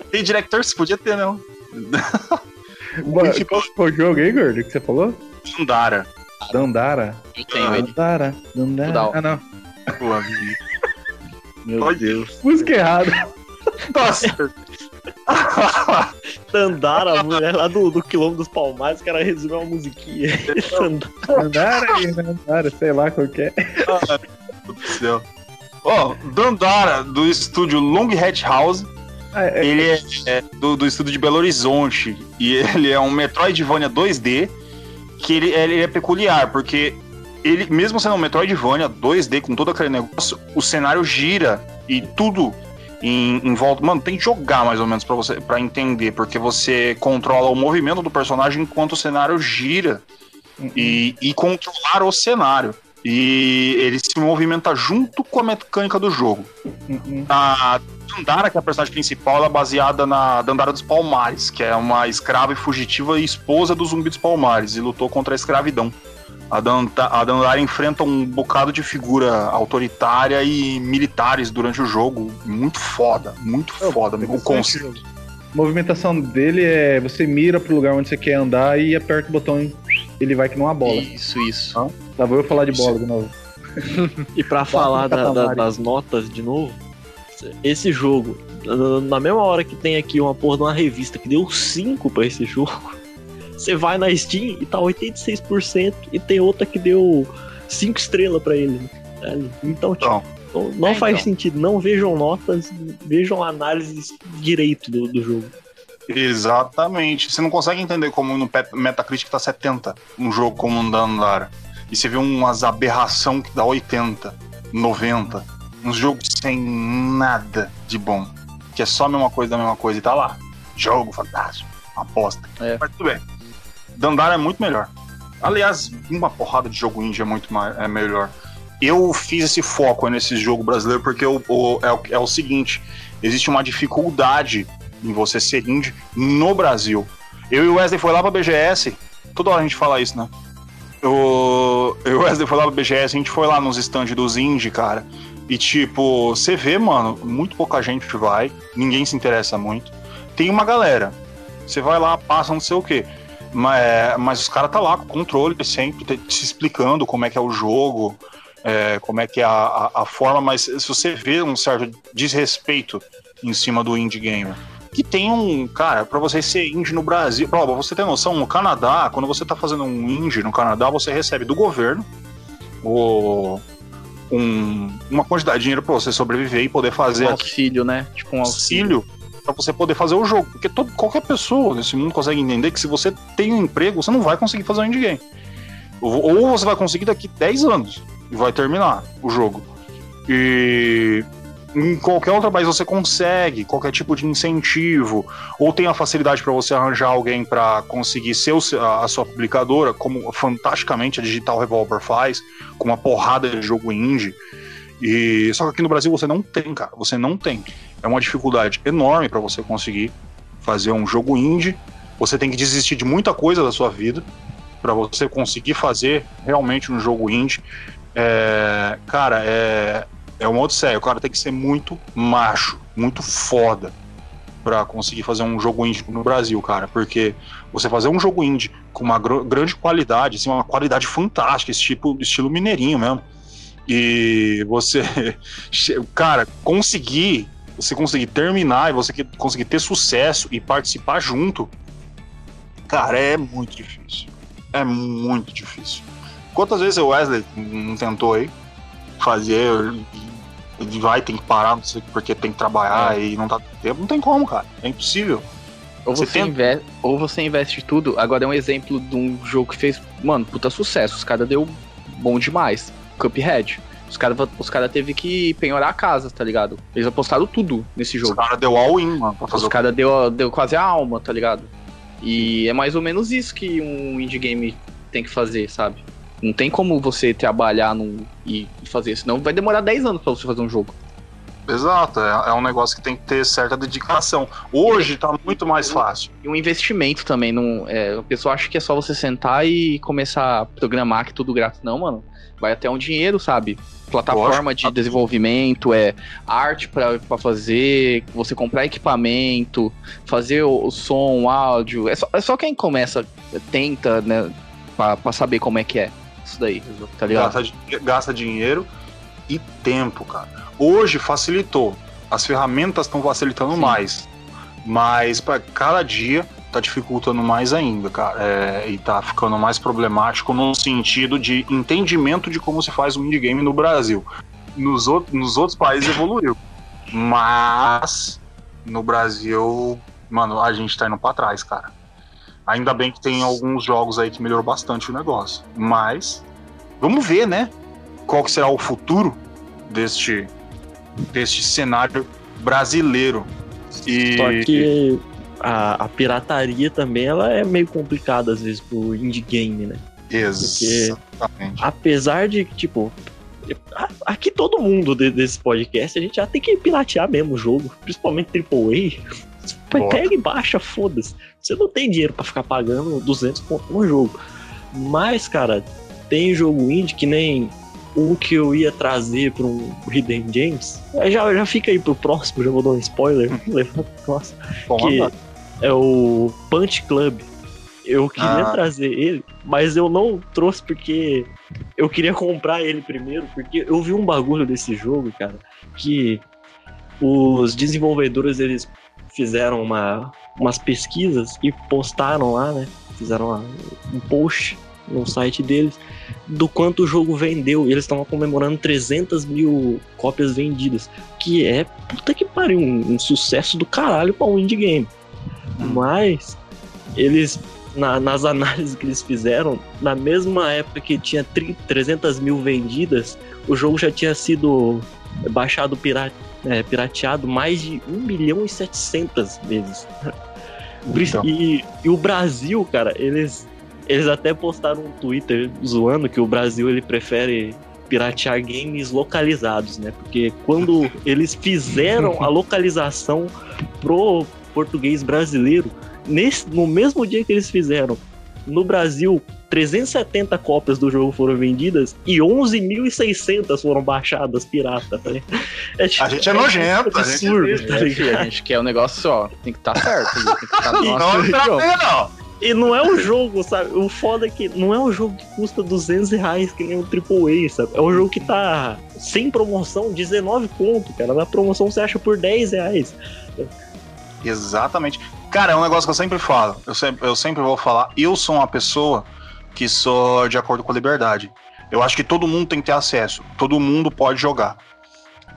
Tem Directors, podia ter, não.
Mano, Qual que foi o jogo aí, gordo, que você falou?
Dandara.
Dandara.
Eu tenho ele.
Dandara. Dandara. Ah, não.
Pô,
Meu. Deus.
Música errada.
Nossa.
Dandara, a mulher lá do, do Quilombo dos Palmares, o cara resumiu uma musiquinha.
Dandara e Dandara, sei lá qual que é.
Do céu. Ó, Dandara, do estúdio Long Hat House.
Ah, é-
Ele é, é do, do estúdio de Belo Horizonte. E ele é um Metroidvania 2D. Que ele, ele é peculiar, porque ele, mesmo sendo um Metroidvania 2D, com todo aquele negócio, o cenário gira e tudo em, em volta. Mano, tem que jogar mais ou menos para você para entender, porque você controla o movimento do personagem enquanto o cenário gira e, e controlar o cenário. E ele se movimenta junto com a mecânica do jogo.
Uhum.
A Dandara, que é a personagem principal, ela é baseada na Dandara dos Palmares, que é uma escrava e fugitiva e esposa do Zumbi dos Palmares, e lutou contra a escravidão. A, Danta, a Dandara enfrenta um bocado de figura autoritária e militares durante o jogo. Muito foda, muito foda. O conceito.
A movimentação dele é você mira pro lugar onde você quer andar e aperta o botão ele vai que não uma bola.
Isso, isso.
Lá vou eu falar de bola de novo.
E pra falar da- da- das notas de novo, esse jogo, na- mesma hora que tem aqui uma porra de uma revista que deu 5 pra esse jogo, você vai na Steam e tá 86% e tem outra que deu 5 estrelas pra ele. né? Então, tipo,
Então,
não, não
É,
faz
então.
sentido. Não vejam notas, vejam análises direito do, do jogo.
Exatamente. Você não consegue entender como no Metacritic tá 70, um jogo como um Dandara. E você vê umas aberração que dá 80, 90. Uns jogos sem nada de bom. Que é só a mesma coisa da mesma coisa e tá lá. Jogo fantástico. Aposta.
É.
Mas tudo bem. Dandara é muito melhor. Aliás, uma porrada de jogo indie é muito mais, é melhor. Eu fiz esse foco nesse jogo brasileiro porque o, o- é, é o seguinte: existe uma dificuldade em você ser indie no Brasil. Eu e o Wesley foi lá pra BGS, toda hora a gente fala isso, né? Eu, eu e o Wesley foi lá pra BGS, a gente foi lá nos stands dos indie, cara. E tipo, você vê, mano, muito pouca gente vai, ninguém se interessa muito. Tem uma galera, você vai lá, passa não sei o quê. Mas, mas os caras tá lá com controle sempre, te, te explicando como é que é o jogo, é, como é que é a, a, a forma, mas se você vê um certo desrespeito em cima do indie gamer. Que tem um, cara, pra você ser indie no Brasil, pra você ter noção, no Canadá, quando você tá fazendo um indie no Canadá, você recebe do governo o, um- uma quantidade de dinheiro pra você sobreviver e poder fazer
Um
aqui
auxílio, né? Tipo um auxílio.
auxílio pra você poder fazer o jogo. Porque todo, qualquer pessoa nesse mundo consegue entender que se você tem um emprego, você não vai conseguir fazer um indie game. Ou, ou você vai conseguir daqui 10 anos e vai terminar o jogo. E em qualquer outro país você consegue, qualquer tipo de incentivo, ou tem a facilidade para você arranjar alguém para conseguir ser a sua publicadora, como fantasticamente a Digital Revolver faz, com uma porrada de jogo indie. E só que aqui no Brasil você não tem, cara, você não tem. É uma dificuldade enorme para você conseguir fazer um jogo indie. Você tem que desistir de muita coisa da sua vida para você conseguir fazer realmente um jogo indie. É, cara, é, é uma odisseia. O cara tem que ser muito macho, muito foda para conseguir fazer um jogo indie no Brasil, cara. Porque você fazer um jogo indie com uma gr- grande qualidade, assim, uma qualidade fantástica, esse tipo, estilo mineirinho mesmo. E você, cara, conseguir, você conseguir terminar e você conseguir ter sucesso e participar junto, cara, é muito difícil. É muito difícil. Quantas vezes o Wesley não tentou aí fazer? Ele vai, tem que parar, não sei, porque tem que trabalhar e não tá tempo. Não tem como, cara. É impossível.
Ou
Você
você,
tem-
inve- ou você investe tudo. Agora é um exemplo de um jogo que fez, mano, puta sucesso. Os caras deu bom demais. Cuphead. Os caras os cara teve que penhorar a casa, tá ligado? Eles apostaram tudo nesse
Os
jogo.
caras deu all-in, mano, pra fazer
Os caras deu, deu quase a alma, tá ligado? E é mais ou menos isso que um indie game tem que fazer, sabe? Não tem como você trabalhar num, e fazer, senão vai demorar 10 anos pra você fazer um jogo.
Exato, é, é um negócio que tem que ter certa dedicação. Hoje tá muito mais fácil.
E um investimento também. Não, é, a pessoa acha que é só você sentar e começar a programar que tudo grátis. Não, mano. Vai até um dinheiro, sabe? Plataforma de desenvolvimento, é arte pra pra fazer, você comprar equipamento, fazer o, o som, o áudio. É só, é só quem começa, tenta, né, pra saber como é que é isso daí, tá ligado?
Gasta, gasta dinheiro e tempo, cara. Hoje facilitou. As ferramentas estão facilitando
Sim.
mais. Mas para cada dia tá dificultando mais ainda, cara. É, e tá ficando mais problemático no sentido de entendimento de como se faz um indie game no Brasil. Nos, out nos outros países evoluiu. Mas no Brasil, mano, a gente tá indo pra trás, cara. Ainda bem que tem alguns jogos aí que melhorou bastante o negócio. Mas vamos ver, né? Qual que será o futuro deste, deste cenário brasileiro. E...
Só que a, a pirataria também ela é meio complicada às vezes pro indie game, né?
Exatamente.
Apesar de que, tipo, aqui todo mundo de- desse podcast, a gente já tem que piratear mesmo o jogo, principalmente AAA.
Boa.
Pega e baixa, foda-se. Você não tem dinheiro pra ficar pagando 200 conto no jogo. Mas, cara, tem jogo indie que nem um que eu ia trazer para um Hidden James. Já, já fica aí pro próximo, já vou dar um spoiler. Próximo
Bom,
que
mano.
é o Punch Club. Eu queria
Ah.
trazer ele, mas eu não trouxe porque eu queria comprar ele primeiro, porque eu vi um bagulho desse jogo, cara, que os desenvolvedores eles fizeram uma, umas pesquisas e postaram lá, né? Fizeram um post no site deles do quanto o jogo vendeu. E eles estavam comemorando 300 mil cópias vendidas, que é puta que pariu, um, um sucesso do caralho pra um indie game. Mas eles, na- nas análises que eles fizeram, na mesma época que tinha tri- 300 mil vendidas, o jogo já tinha sido baixado pira- é, pirateado mais de 1 milhão e 700 vezes.
Então.
E, e o Brasil, cara, eles, eles até postaram um Twitter zoando que o Brasil ele prefere piratear games localizados, né? Porque quando eles fizeram a localização pro português brasileiro, nesse, no mesmo dia que eles fizeram, no Brasil, 370 cópias do jogo foram vendidas e 11.600 foram baixadas pirata. Tá? ligado? É, tipo,
A gente é nojento, a gente é
absurdo,
besta.
tá
É, a
ligado?
gente quer o negócio, ó, tem que estar certo, ali, tem que estar no
Não,
nosso
não, não, não.
E não é um jogo, sabe? O foda é que não é um jogo que custa 200 reais que nem um AAA, sabe? É um jogo que tá sem promoção, 19 conto, cara. Na promoção você acha por 10 reais.
Exatamente. Cara, é um negócio que eu sempre falo. Eu sempre, eu sempre vou falar. Eu sou uma pessoa que sou de acordo com a liberdade. Eu acho que todo mundo tem que ter acesso. Todo mundo pode jogar.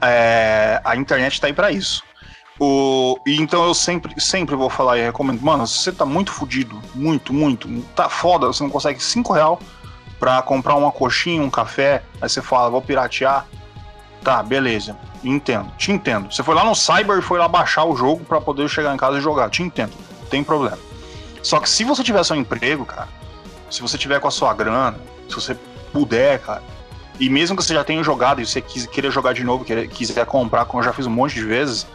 É, a internet tá aí pra isso. O, e então eu sempre, sempre vou falar e recomendo. Mano, você tá muito fudido, muito, muito, tá foda, você não consegue 5 real pra comprar uma coxinha, um café, aí você fala, vou piratear. Tá, beleza. Entendo, te entendo. Você foi lá no Cyber e foi lá baixar o jogo pra poder chegar em casa e jogar. Te entendo, tem problema. Só que se você tiver seu emprego, cara, se você tiver com a sua grana, se você puder, cara, e mesmo que você já tenha jogado e você queira jogar de novo, queira, quiser comprar, como eu já fiz um monte de vezes,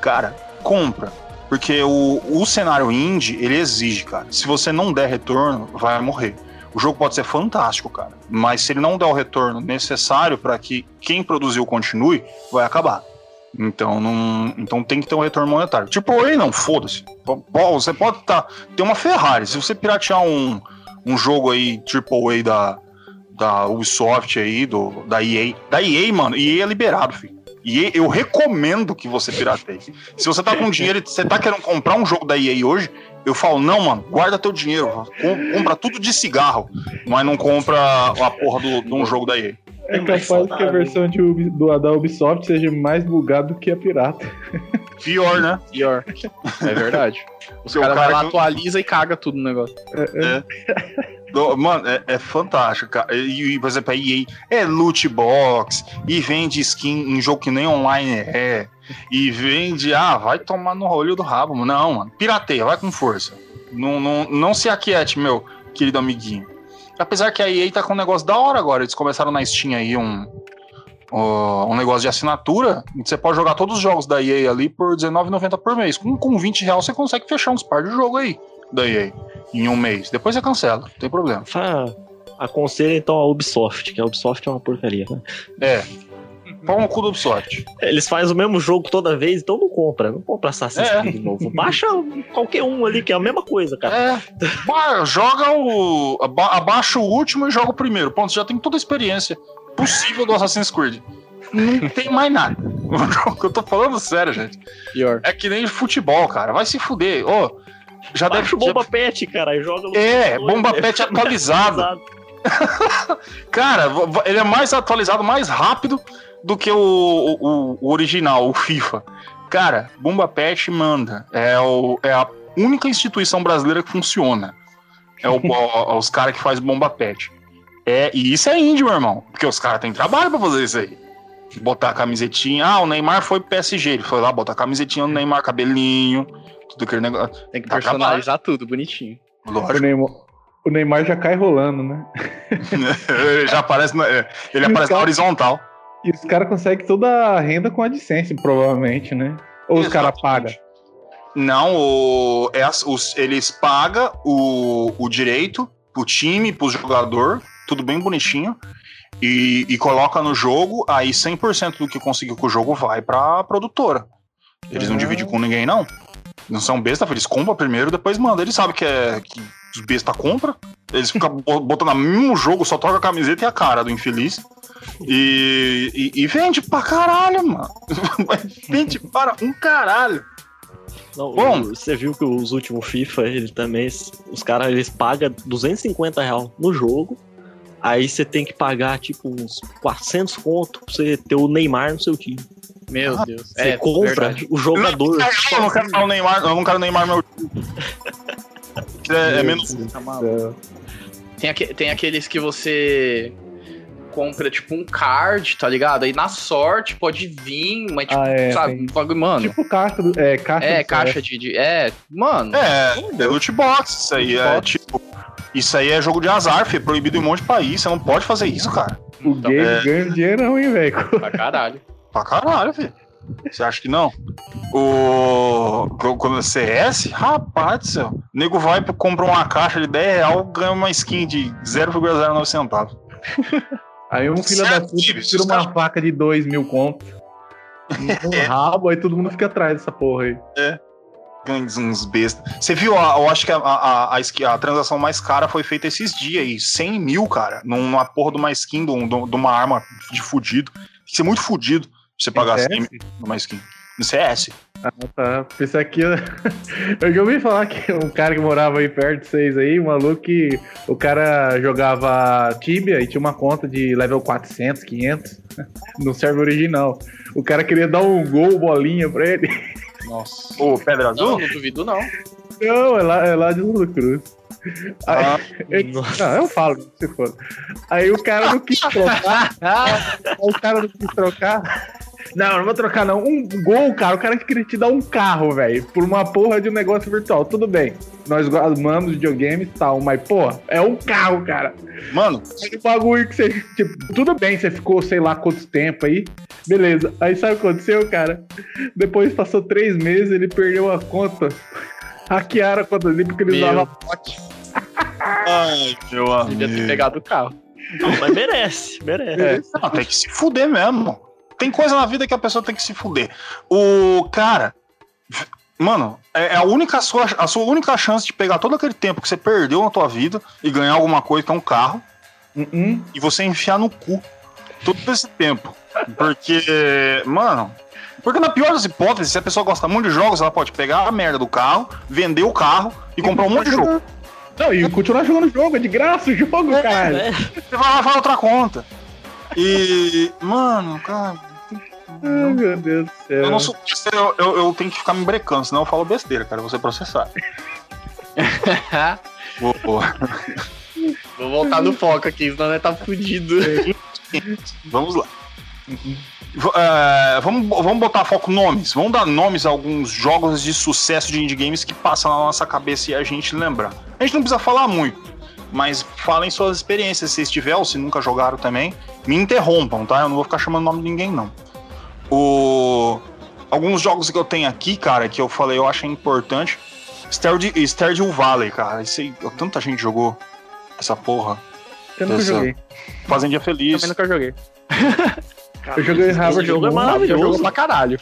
cara, compra. Porque o, o cenário indie, ele exige, cara. Se você não der retorno, vai morrer. O jogo pode ser fantástico, cara. Mas se ele não der o retorno necessário para que quem produziu continue, vai acabar. Então não, então tem que ter um retorno monetário. Tipo, aí não, foda-se. Você pode tá, ter uma Ferrari. Se você piratear um, um jogo aí, AAA da, da Ubisoft aí, do, da EA. Da EA, mano, EA é liberado, filho. EA, eu recomendo que você pirateie. Se você tá com dinheiro e você tá querendo comprar um jogo da EA hoje, eu falo, não, mano, guarda teu dinheiro, com- compra tudo de cigarro, mas não compra a porra do- de um jogo da EA.
É capaz que a versão de Ubi- do, da Ubisoft seja mais bugada do que a pirata.
Pior, né?
Pior. É verdade. Os
o
caras
cara
vai lá,
que-
atualiza e caga tudo no negócio.
Do- Mano, é, é fantástico, cara. E, e, por exemplo, a EA é loot box, e vende skin em jogo que nem online é, e vende, ah, vai tomar no olho do rabo. mano. Não, mano, pirateia, vai com força. Não, não, não se aquiete, meu querido amiguinho. Apesar que a EA tá com um negócio da hora agora, eles começaram na Steam aí um, um negócio de assinatura, você pode jogar todos os jogos da EA ali por R$19,90 por mês. Com, com 20 reais você consegue fechar uns par de jogo aí da EA em um mês. Depois você cancela, não tem problema.
Fa- Aconselho então a Ubisoft, que a Ubisoft é uma porcaria. Né?
É. Pau no cu do Ubisoft.
Eles fazem o mesmo jogo toda vez, então não compra. Não compra Assassin's
É.
Creed novo. Baixa qualquer um ali, que é a mesma coisa, cara.
É. Ba- joga o. aba- abaixa o último e joga o primeiro. Ponto, você já tem toda a experiência possível do Assassin's Creed. Não tem mais nada. Eu tô falando sério, gente.
Pior.
É que nem futebol, cara. Vai se fuder. Ô, já deve.
Baixa o Bomba Pet, cara, e joga no
É,
computador,
Bomba? Pet atualizado. Cara, v- v- ele é mais atualizado, mais rápido do que o, o, o original, o FIFA. Cara, Bomba Pet manda. É, o, é a única instituição brasileira que funciona. É o- o- os caras que faz Bomba Pet. É, e isso é índio, meu irmão. Porque os caras têm trabalho pra fazer isso aí. botar a camisetinha. Ah, o Neymar foi pro PSG. Ele foi lá botar a camisetinha do Neymar, cabelinho, tudo aquele negócio.
Tem que
Tá
personalizar tudo, bonitinho.
O
Lógico.
Neymar, o Neymar já cai rolando, né?
ele já aparece na, é, ele aparece na horizontal.
E os caras conseguem toda a renda com a AdSense, provavelmente, né? Ou os caras pagam.
Não, o, é os- eles pagam o, o direito pro time, pro jogador, tudo bem bonitinho. E, e coloca no jogo, aí 100% do que conseguiu com o jogo vai pra produtora. Eles não
Ah.
dividem com ninguém, não. Não são besta, eles compram primeiro, depois mandam. Eles sabem que, é, que os besta compra. Eles ficam bo- botando no mesmo jogo, só troca a camiseta e a cara do infeliz. E, e, e vende pra caralho, mano. vende para um caralho.
Não,
Bom.
você viu que os últimos FIFA, ele também, os caras, eles pagam 250 real no jogo, aí você tem que pagar, tipo, uns 400 conto pra você ter o Neymar no seu time.
Meu Deus.
Você
é,
compra
verdade.
o jogador.
Eu não quero o Neymar, eu não quero o Neymar no meu time. É, é menos.
É,
Tem, aque- tem aqueles que você compra, tipo, um card, tá ligado? Aí na sorte pode vir, mas, tipo,
Ah, é,
sabe,
tem-
bagulho, mano.
Tipo caixa do. É, caixa
é,
do
caixa de, de- É, mano.
É, é loot box. Isso aí é tipo. Isso aí é jogo de azar, filho. Proibido em um monte de país. Você não pode fazer isso, cara.
O
Então,
game
é.
ganha dinheirão, hein, velho?
Pra caralho.
Pra caralho, filho. Você acha que não? O. Quando é CS, rapaz do céu. O nego vai e compra uma caixa de 10 real ganha uma skin de 0,09 centavos.
Aí um filho da puta tira uma faca de 2 mil conto. Um rabo, aí todo mundo fica atrás dessa porra aí.
Ganha uns bestas. Você viu, a- eu acho que a, a, a, a transação mais cara foi feita esses dias aí. 100 mil, cara. num- Numa porra de uma skin, de, de uma arma de fudido. Tem que ser muito fudido pra você pagar 100 mil numa skin. No CS.
Ah, tá. Pensei aqui. Eu já ouvi falar que um cara que morava aí perto de vocês aí, um maluco que o cara jogava Tibia e tinha uma conta de level 400, 500 no server original. O cara queria dar um gol, bolinha pra ele.
Nossa.
Ô, Pedra
Não,
Azul?
não duvido, não.
Não, é lá, é lá de Santa Cruz. Aí,
Ah,
eu, não, eu falo, se for. Aí o cara não quis trocar. o cara não quis trocar. Não, não vou trocar, não. Um gol, cara. O cara queria te dar um carro, velho. Por uma porra de um negócio virtual. Tudo bem. Nós amamos videogames e tal, mas, porra, é um carro, cara.
mano,
Aí o bagulho que você. Tipo, tudo bem, você ficou sei lá quanto tempo aí. Beleza. Aí sabe o que aconteceu, cara? Depois passou três meses, ele perdeu a conta. Hackearam a conta dele porque ele
Meu.
usava bot.
ai, meu
Devia ter
amigo.
pegado o carro.
Não, mas merece, merece.
Não, tem que se fuder mesmo. Tem coisa na vida que a pessoa tem que se fuder. O cara, mano, é a única sua, a sua única chance de pegar todo aquele tempo que você perdeu na tua vida e ganhar alguma coisa, que é um carro,
Uh-uh.
e você enfiar no cu todo esse tempo. Porque, mano, porque na pior das hipóteses, se a pessoa gosta muito de jogos, ela pode pegar a merda do carro, vender o carro e comprar um monte de jogo.
Não, e continuar jogando o jogo, é de graça o jogo, caralho.
É,
Você vai lá e faz outra conta. E, mano, cara,
Ai, meu Deus do céu.
Eu não sou. Eu, eu, eu tenho que ficar me brecando, senão eu falo besteira, cara. Ser processado. Vou- vou.
Vou voltar no foco aqui, senão nós tá fudido.
Vamos lá. É, vamos, vamos botar foco nomes. Vamos dar nomes a alguns jogos de sucesso de indie games que passam na nossa cabeça e a gente lembrar. A gente não precisa falar muito, mas falem suas experiências. Se tiver ou se nunca jogaram também, me interrompam, tá? Eu não vou ficar chamando o nome de ninguém, não. O... Alguns jogos que eu tenho aqui, cara, que eu falei, eu acho importante. Stardew, Valley, cara. Isso aí, tanta gente jogou essa porra.
Eu nunca
Essa-
joguei.
Fazendinha Feliz.
Também nunca joguei.
Eu joguei Harvard
esse jogo é.
Eu
maravilhoso.
jogo pra caralho.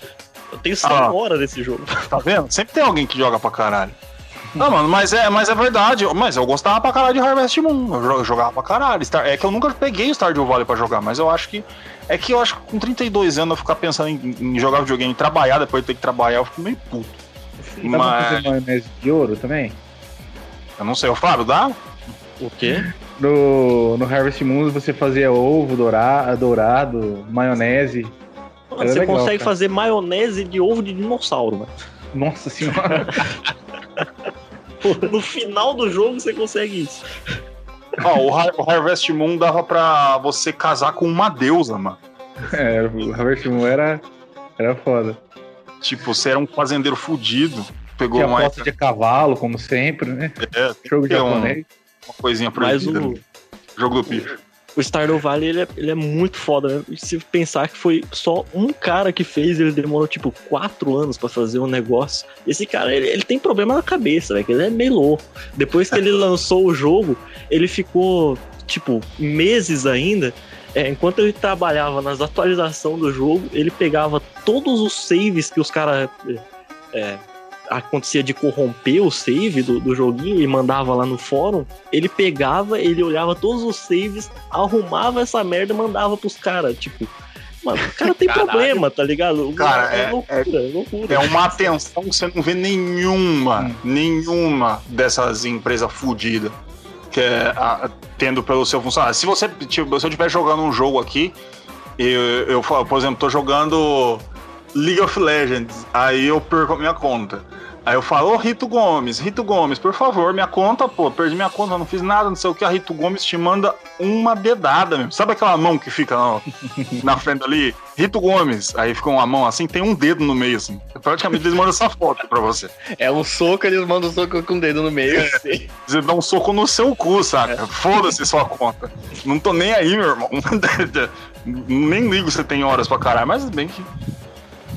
Eu tenho 100
Ah.
horas desse jogo.
Tá vendo? Sempre tem alguém que joga pra caralho. Não, mano, mas é, mas é verdade. Mas eu gostava pra caralho de Harvest Moon. Eu jo- jogava pra caralho. É que eu nunca peguei o Stardew Valley pra jogar, mas eu acho que. É que eu acho que com 32 anos eu ficar pensando em, em jogar videogame e trabalhar, depois de ter que trabalhar, eu fico meio puto.
Dá pra
Mas.
fazer maionese de ouro também?
Eu não sei, o Fábio, dá?
O quê?
No, no Harvest Moon você fazia ovo dourado, dourado maionese.
Mano, você
legal,
consegue
cara.
fazer maionese de ovo de dinossauro, mano.
Nossa senhora.
No final do jogo você consegue isso.
Ó, o, Har- o Harvest Moon dava pra você casar com uma deusa, mano.
É, o Harvest Moon era, era foda.
Tipo, você era um fazendeiro fudido, pegou
Tinha
uma,
aposta de cavalo, como sempre, né?
é,
Jogo
Tem um-
japonês.
uma coisinha
Mas
proibida.
o,
Jogo do bicho.
O Stardew Valley, ele é, ele é muito foda, né? Se pensar que foi só um cara que fez, ele demorou, tipo, quatro anos pra fazer um negócio. Esse cara, ele, ele tem problema na cabeça, velho, ele é meio louco. Depois que ele lançou o jogo, ele ficou, tipo, meses ainda... é, enquanto ele trabalhava nas atualizações do jogo, ele pegava todos os saves que os caras... É, acontecia de corromper o save do, do joguinho e mandava lá no fórum, ele pegava, ele olhava todos os saves, arrumava essa merda e mandava pros caras. Tipo, mano, o cara tem
Caralho.
problema, tá ligado?
Cara, é-
loucura, é loucura.
É uma atenção que você não vê nenhuma,
Hum.
nenhuma dessas empresas fodidas que é a- tendo pelo seu funcionário. Se você, tipo, se eu estiver jogando um jogo aqui, eu, eu falo, por exemplo, tô jogando League of Legends, aí eu perco a minha conta. Aí eu falo, ô Rito Gomes, Rito Gomes, por favor, minha conta, pô, perdi minha conta, não fiz nada, não sei o que. A Rito Gomes te manda uma dedada mesmo. Sabe aquela mão que fica ó, na frente ali? Rito Gomes. Aí fica uma mão assim, tem um dedo no meio, assim. Praticamente eles mandam essa foto pra você.
É um soco, eles mandam um soco com o dedo no meio. assim.
Você dá um soco no seu cu, saca? Foda-se sua conta. Não tô nem aí, meu irmão. nem ligo se tem horas pra caralho, mas bem que.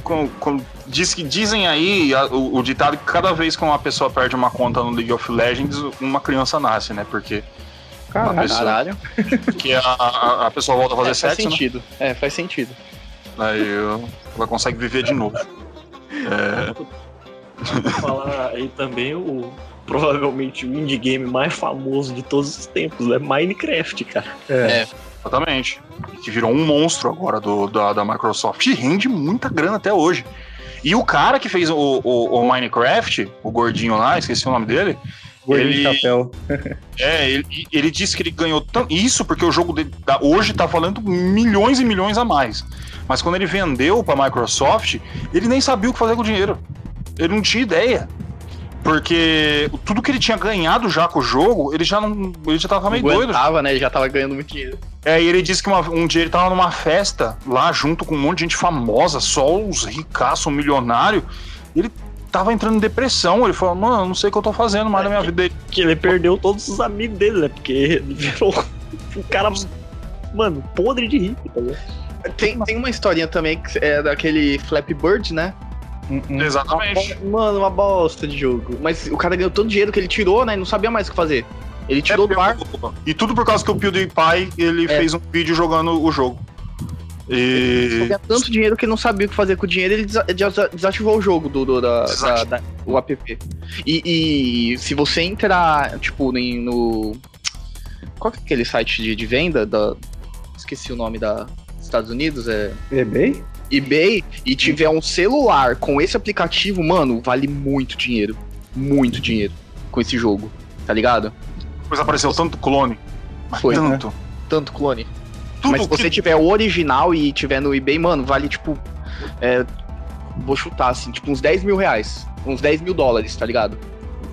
Com, com- diz que dizem aí a- o, o ditado que cada vez que uma pessoa perde uma conta no League of Legends, uma criança nasce, né? Porque,
Caralho.
pessoa-
Caralho.
porque a, a, a pessoa volta a fazer
É, faz
sexo, né?
sentido. É, faz sentido.
Aí ela consegue viver de novo. É,
falar aí também o provavelmente o indie game mais famoso de todos os tempos, é Minecraft, cara.
É.
Exatamente. Que virou um monstro agora do, da, da Microsoft. E rende muita grana até hoje. E o cara que fez o, o, o Minecraft, o gordinho lá, esqueci o nome dele.
Gordinho de
Ele-
chapéu.
É, ele, ele disse que ele ganhou tanto. Isso porque o jogo dele tá- hoje tá valendo milhões e milhões a mais. Mas quando ele vendeu pra Microsoft, ele nem sabia o que fazer com o dinheiro. Ele não tinha ideia. Porque tudo que ele tinha ganhado já com o jogo, ele já não. Ele já tava meio doido.
né? Ele já tava ganhando muito dinheiro.
É, e ele disse que uma- um dia ele tava numa festa lá junto com um monte de gente famosa, só os ricaços, milionário. E ele tava entrando em depressão. Ele falou, mano, eu não sei o que eu tô fazendo mais na minha vida. Ele,
Que ele perdeu todos os amigos dele, né? Porque ele virou um cara, mano, podre de rico, tá ligado?
Tem, tem uma historinha também que é daquele Flappy Bird, né?
Hum, hum.
Exatamente.
Mano, uma bosta de jogo. Mas o cara ganhou todo o dinheiro que ele tirou, né? E não sabia mais o que fazer. Ele tirou do ar.
E tudo por causa que o PewDiePie ele
É.
fez um vídeo jogando o jogo.
Ele
E.
ganhou tanto dinheiro que ele não sabia o que fazer com o dinheiro, ele desa- desa- desativou o jogo do, do- da, da- da- o app. E, e se você entrar, tipo, em- no. Qual que é aquele site de, de venda? Da, esqueci o nome da Estados Unidos, é.
eBay?
eBay e tiver um celular com esse aplicativo, mano, vale muito dinheiro. Muito dinheiro com esse jogo, tá ligado?
Depois apareceu tanto clone. Mas
Foi, né?
tanto.
Tanto clone.
Tudo
Mas se você
que-
tiver o original e tiver no eBay, mano, vale tipo. é, vou chutar assim, tipo uns 10 mil reais. Uns 10 mil dólares, tá ligado?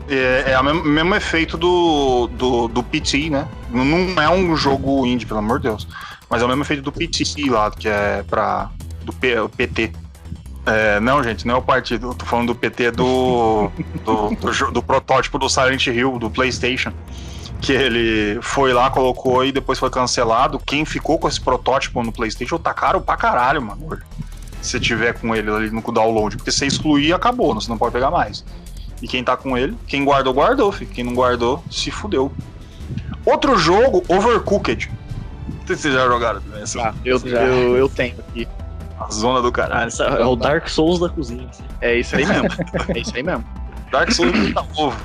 É, é o mesmo, mesmo efeito do, do, do PT, né? Não- Não é um jogo indie, pelo amor de Deus. Mas é o mesmo efeito do PT lá, que é pra. Do P- PT. É, não, gente, não é o partido. Eu tô falando do PT do, do, do, do protótipo do Silent Hill, do PlayStation. Que ele foi lá, colocou e depois foi cancelado. Quem ficou com esse protótipo no PlayStation tá caro pra caralho, mano. hoje. Se tiver com ele ali no download. Porque se excluir, acabou, você não pode pegar mais. E quem tá com ele, quem guardou, guardou, filho. Quem não guardou, se fudeu. Outro jogo, Overcooked. Não sei se vocês já jogaram também essa
Ah, eu,
Já.
eu, eu tenho aqui.
A zona do
Ah,
caralho.
essa é o Dark Souls da cozinha. assim.
É isso aí mesmo. é isso aí mesmo.
Dark Souls tá ovo.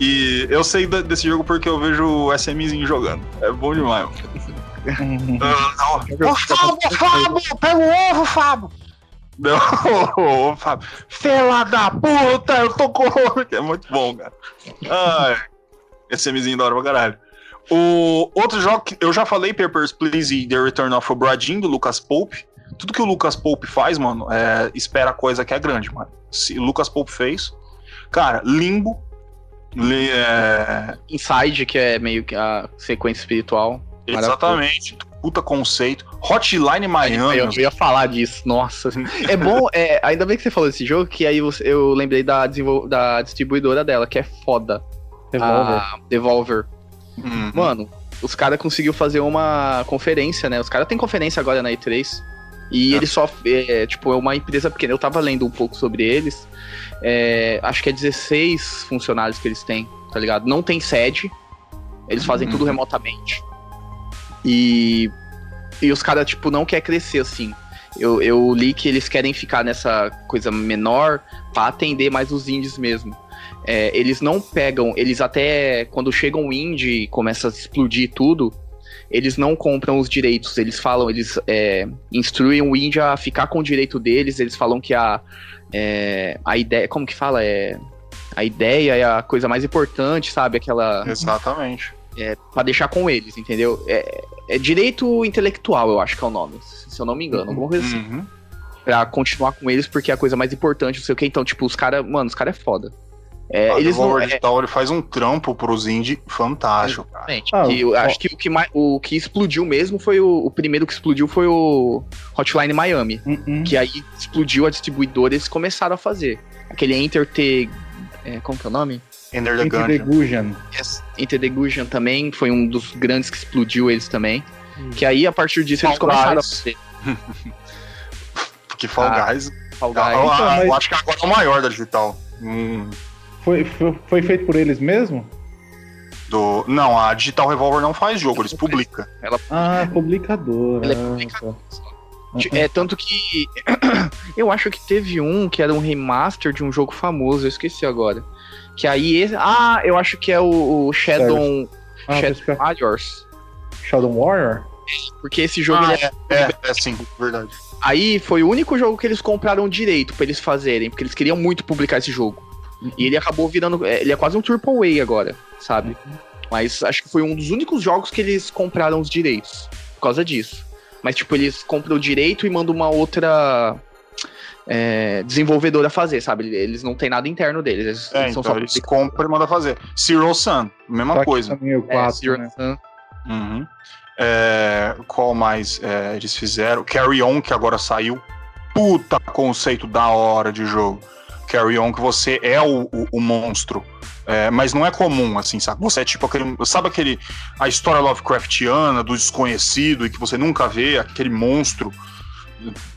E eu sei desse jogo porque eu vejo o SMzinho jogando. É bom demais, mano. Ah, não. Ô, Fábio, Fábio, pega o ovo, Fábio. Não, ô, Fábio. Fela da puta, eu tô com ovo. É muito bom, cara. Ai, SMzinho da hora pra caralho. O outro jogo que eu já falei, Papers, Please e The Return of Obra Dinn, do Lucas Pope. Tudo que o Lucas Pope faz, mano, é, espera coisa que é grande, mano. Se o Lucas Pope fez, cara, Limbo, li- é,
Inside, que é meio que a sequência espiritual.
Exatamente. puta conceito. Hotline Miami.
Eu ia falar disso, nossa. É bom, é, ainda bem que você falou desse jogo, que aí você- eu lembrei da, desenvol- da distribuidora dela, que é foda.
Revolver.
A Devolver.
Uhum.
Mano, os caras conseguiu fazer uma conferência, né? Os caras têm conferência agora na E3. E
É.
eles só. É, tipo, é uma empresa pequena. Eu tava lendo um pouco sobre eles. É, acho que é 16 funcionários que eles têm, tá ligado? Não tem sede. Eles fazem tudo
Uhum.
remotamente. E. E os caras, tipo, não quer crescer assim. Eu, eu li que eles querem ficar nessa coisa menor pra atender mais os indies mesmo. É, eles não pegam, eles até quando chegam o indie e começa a explodir tudo, eles não compram os direitos. Eles falam, eles é, instruem o indie a ficar com o direito deles. Eles falam que a, é, a ideia, como que fala? É, a ideia é a coisa mais importante, sabe? Aquela.
Exatamente.
É, pra deixar com eles, entendeu? É, é direito intelectual, eu acho que é o nome, se eu não me engano, alguma coisa assim.
Uhum.
Pra continuar com eles, porque é a coisa mais importante, não sei o que. Então, tipo, os caras, mano, os caras é foda. É,
A
eles não.
Devolver
é,
Digital ele faz um trampo pros indie fantástico, cara.
Exatamente.
Ah,
Que
ó.
acho que o que, mais, o que explodiu mesmo foi o, o primeiro que explodiu foi o Hotline Miami.
Hum, hum.
Que aí explodiu a distribuidora e eles começaram a fazer. Aquele Enter the. é, como que é o nome?
Enter the
Entre the
Gungeon.
Gusion.
Yes. Enter the Gungeon também foi um dos grandes que explodiu eles também. Que aí, a partir disso, eles
Fall
começaram
Guys.
a fazer.
Porque Fall
Ah,
Guys.
Fall
eu,
Guys.
eu-
Então, mas-
eu acho que agora é o maior da digital. Hum,
Foi, foi, foi feito por eles mesmo?
do... Não, a Digital Revolver não faz jogo, eles publicam.
Ah, publicadora.
Ele é
Ah,
publicador.
tá.
É tanto que. eu acho que teve um que era um remaster de um jogo famoso, eu esqueci agora. Que aí. esse- Ah, eu acho que é o, o Shadow,
Ah,
Shadow
que é
Warriors.
Shadow Warrior?
Porque esse jogo.
Ah,
ele é-
é, é, é sim, verdade.
Aí foi o único jogo que eles compraram direito pra eles fazerem, porque eles queriam muito publicar esse jogo. E ele acabou virando. é, Ele é quase um Triple A agora, sabe? Mas acho que foi um dos únicos jogos que eles compraram os direitos. Por causa disso. Mas, tipo, eles compram o direito e mandam uma outra. é, desenvolvedora fazer, sabe? Eles não tem nada interno deles. Eles,
É,
eles são
então
só
eles compram e mandam fazer. Zero Sun, mesma
Só
coisa.
também
É,
4,
Zero
né?
Sun.
Uhum. É, qual mais é, eles fizeram? Carry On, que agora saiu. Puta conceito da hora de jogo. Carry On, que você é o, o, o monstro. É, mas não é comum, assim, sabe? Você é tipo aquele. Sabe aquele. A história Lovecraftiana do desconhecido e que você nunca vê, aquele monstro.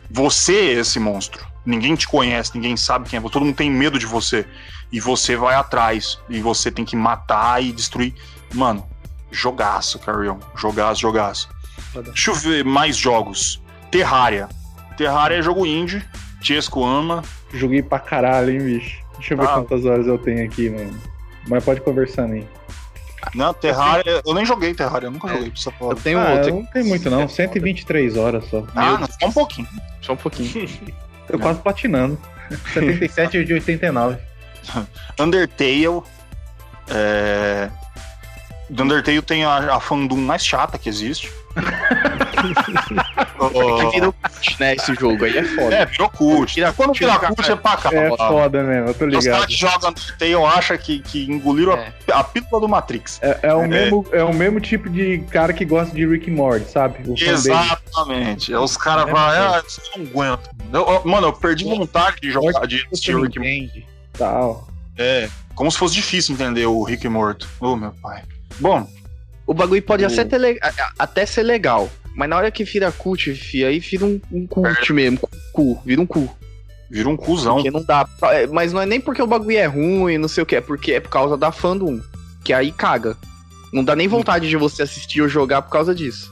Você é esse monstro. Ninguém te conhece, ninguém sabe quem é. Todo mundo tem medo de você. E você vai atrás. E você tem que matar e destruir. Mano, jogaço, Carry On. Jogaço, jogaço. Deixa eu ver mais jogos. Terraria. Terraria é jogo indie. Tiesco ama.
Joguei pra caralho, hein, bicho. Deixa eu ver
Ah.
quantas horas eu tenho aqui, mano. Mas pode conversar aí.
Não, Terraria. Eu nem joguei Terraria, eu nunca
É.
joguei. Precisa
Eu
falar.
tenho
ah,
outro
não tem muito não, 123 horas só.
Ah, não, só um pouquinho.
Só um pouquinho.
Tô quase platinando. 77 de 89.
Undertale. É... Do Undertale tem a, a fandom mais chata que existe.
Que virou cult, né, esse jogo aí é foda.
É, virou cult.
Vira
Quando vira
cara.
cult é pra cá.
É foda mesmo, eu tô
Os caras
ligado.
que jogam Undertale acham que, que engoliram
É.
a, a pílula do Matrix.
É, é o
É.
Mesmo, é o mesmo tipo de cara que gosta de Rick and Morty, sabe? O.
Exatamente. Aí Os caras
É
falam,
verdade.
ah, eu não aguento. Eu- eu- mano, eu perdi vontade de jogar, de assistir Rick and Morty.
tal.
É, como se fosse difícil entender o Rick Morto. Ô, meu pai. Bom,
O bagulho pode
O-
até, le- a- a- até ser legal, mas na hora que vira cult, fi, aí vira um, um cult mesmo. Cu, vira um cu.
vira um cuzão.
Porque não dá. pra- é, Mas não é nem porque o bagulho é ruim, não sei o que, é porque é por causa da fandom. Que aí caga. Não dá nem vontade de você assistir ou jogar por causa disso.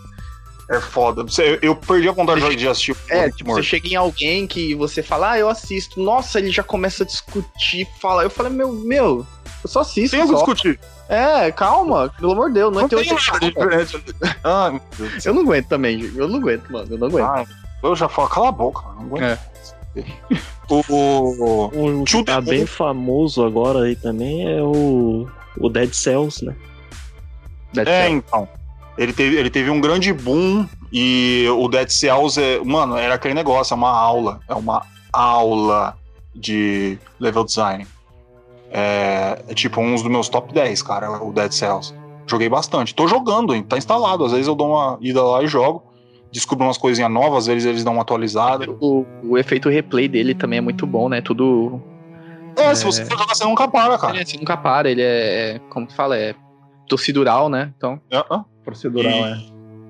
É foda. Você- Eu perdi a vontade de assistir o
É,
Rick
tipo, você chega em alguém que você fala, ah, eu assisto. Nossa, ele já começa a discutir, fala. Eu falei, meu, meu, eu só assisto.
Tem que
só.
discutir.
É, calma, pelo amor de Deus, não,
Não
é teu
tem nada de diferente. Ah, meu Deus do céu.
Eu não aguento também, eu não aguento, mano, eu não aguento.
Ah, eu já falo, cala a boca. Não aguento.
É.
O, o-
Um que tá bem famoso agora aí também é o, o Dead Cells, né?
Dead
É,
Cells.
então. Ele teve, ele teve um grande boom e o Dead Cells é. Mano, era aquele negócio, é uma aula. É uma aula de level design. É, é tipo um dos meus top 10, cara, o Dead Cells. Joguei bastante. Tô jogando, hein? Tá instalado. Às vezes eu dou uma ida lá e jogo. Descubro umas coisinhas novas, às vezes eles dão uma atualizada.
O, o efeito replay dele também é muito bom, né? Tudo.
É, se você for jogar, você nunca para, cara.
Ele assim, nunca para, ele é, é- Como que fala? É torcidural, né? Então.
É, é.
Procedural,
E-
é.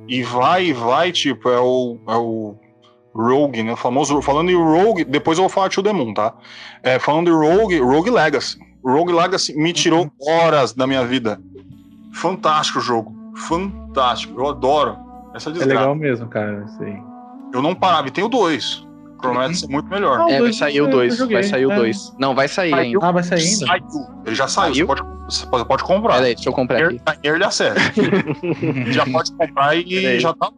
E vai, e vai, tipo, é o, é o Rogue, né? O famoso. Falando em Rogue, depois eu vou falar de Moon, tá? É, falando de Rogue, Rogue Legacy. Rogue Legacy me tirou horas da minha vida. Fantástico o jogo. Fantástico. Eu adoro. Essa
É
desgraça.
legal mesmo, cara.
Eu não parava. E tem o 2. Promete ser muito melhor.
Ah,
é, vai
dois
sair o
eu
2.
joguei,
Vai sair o
é.
2. Não, vai sair
Saiu.
ainda.
Ah, vai sair ainda?
Saiu. Ele já saiu. Você pode, você pode comprar.
Pera aí, deixa eu comprar aqui.
Early access. já pode comprar e
Peraí.
já tá.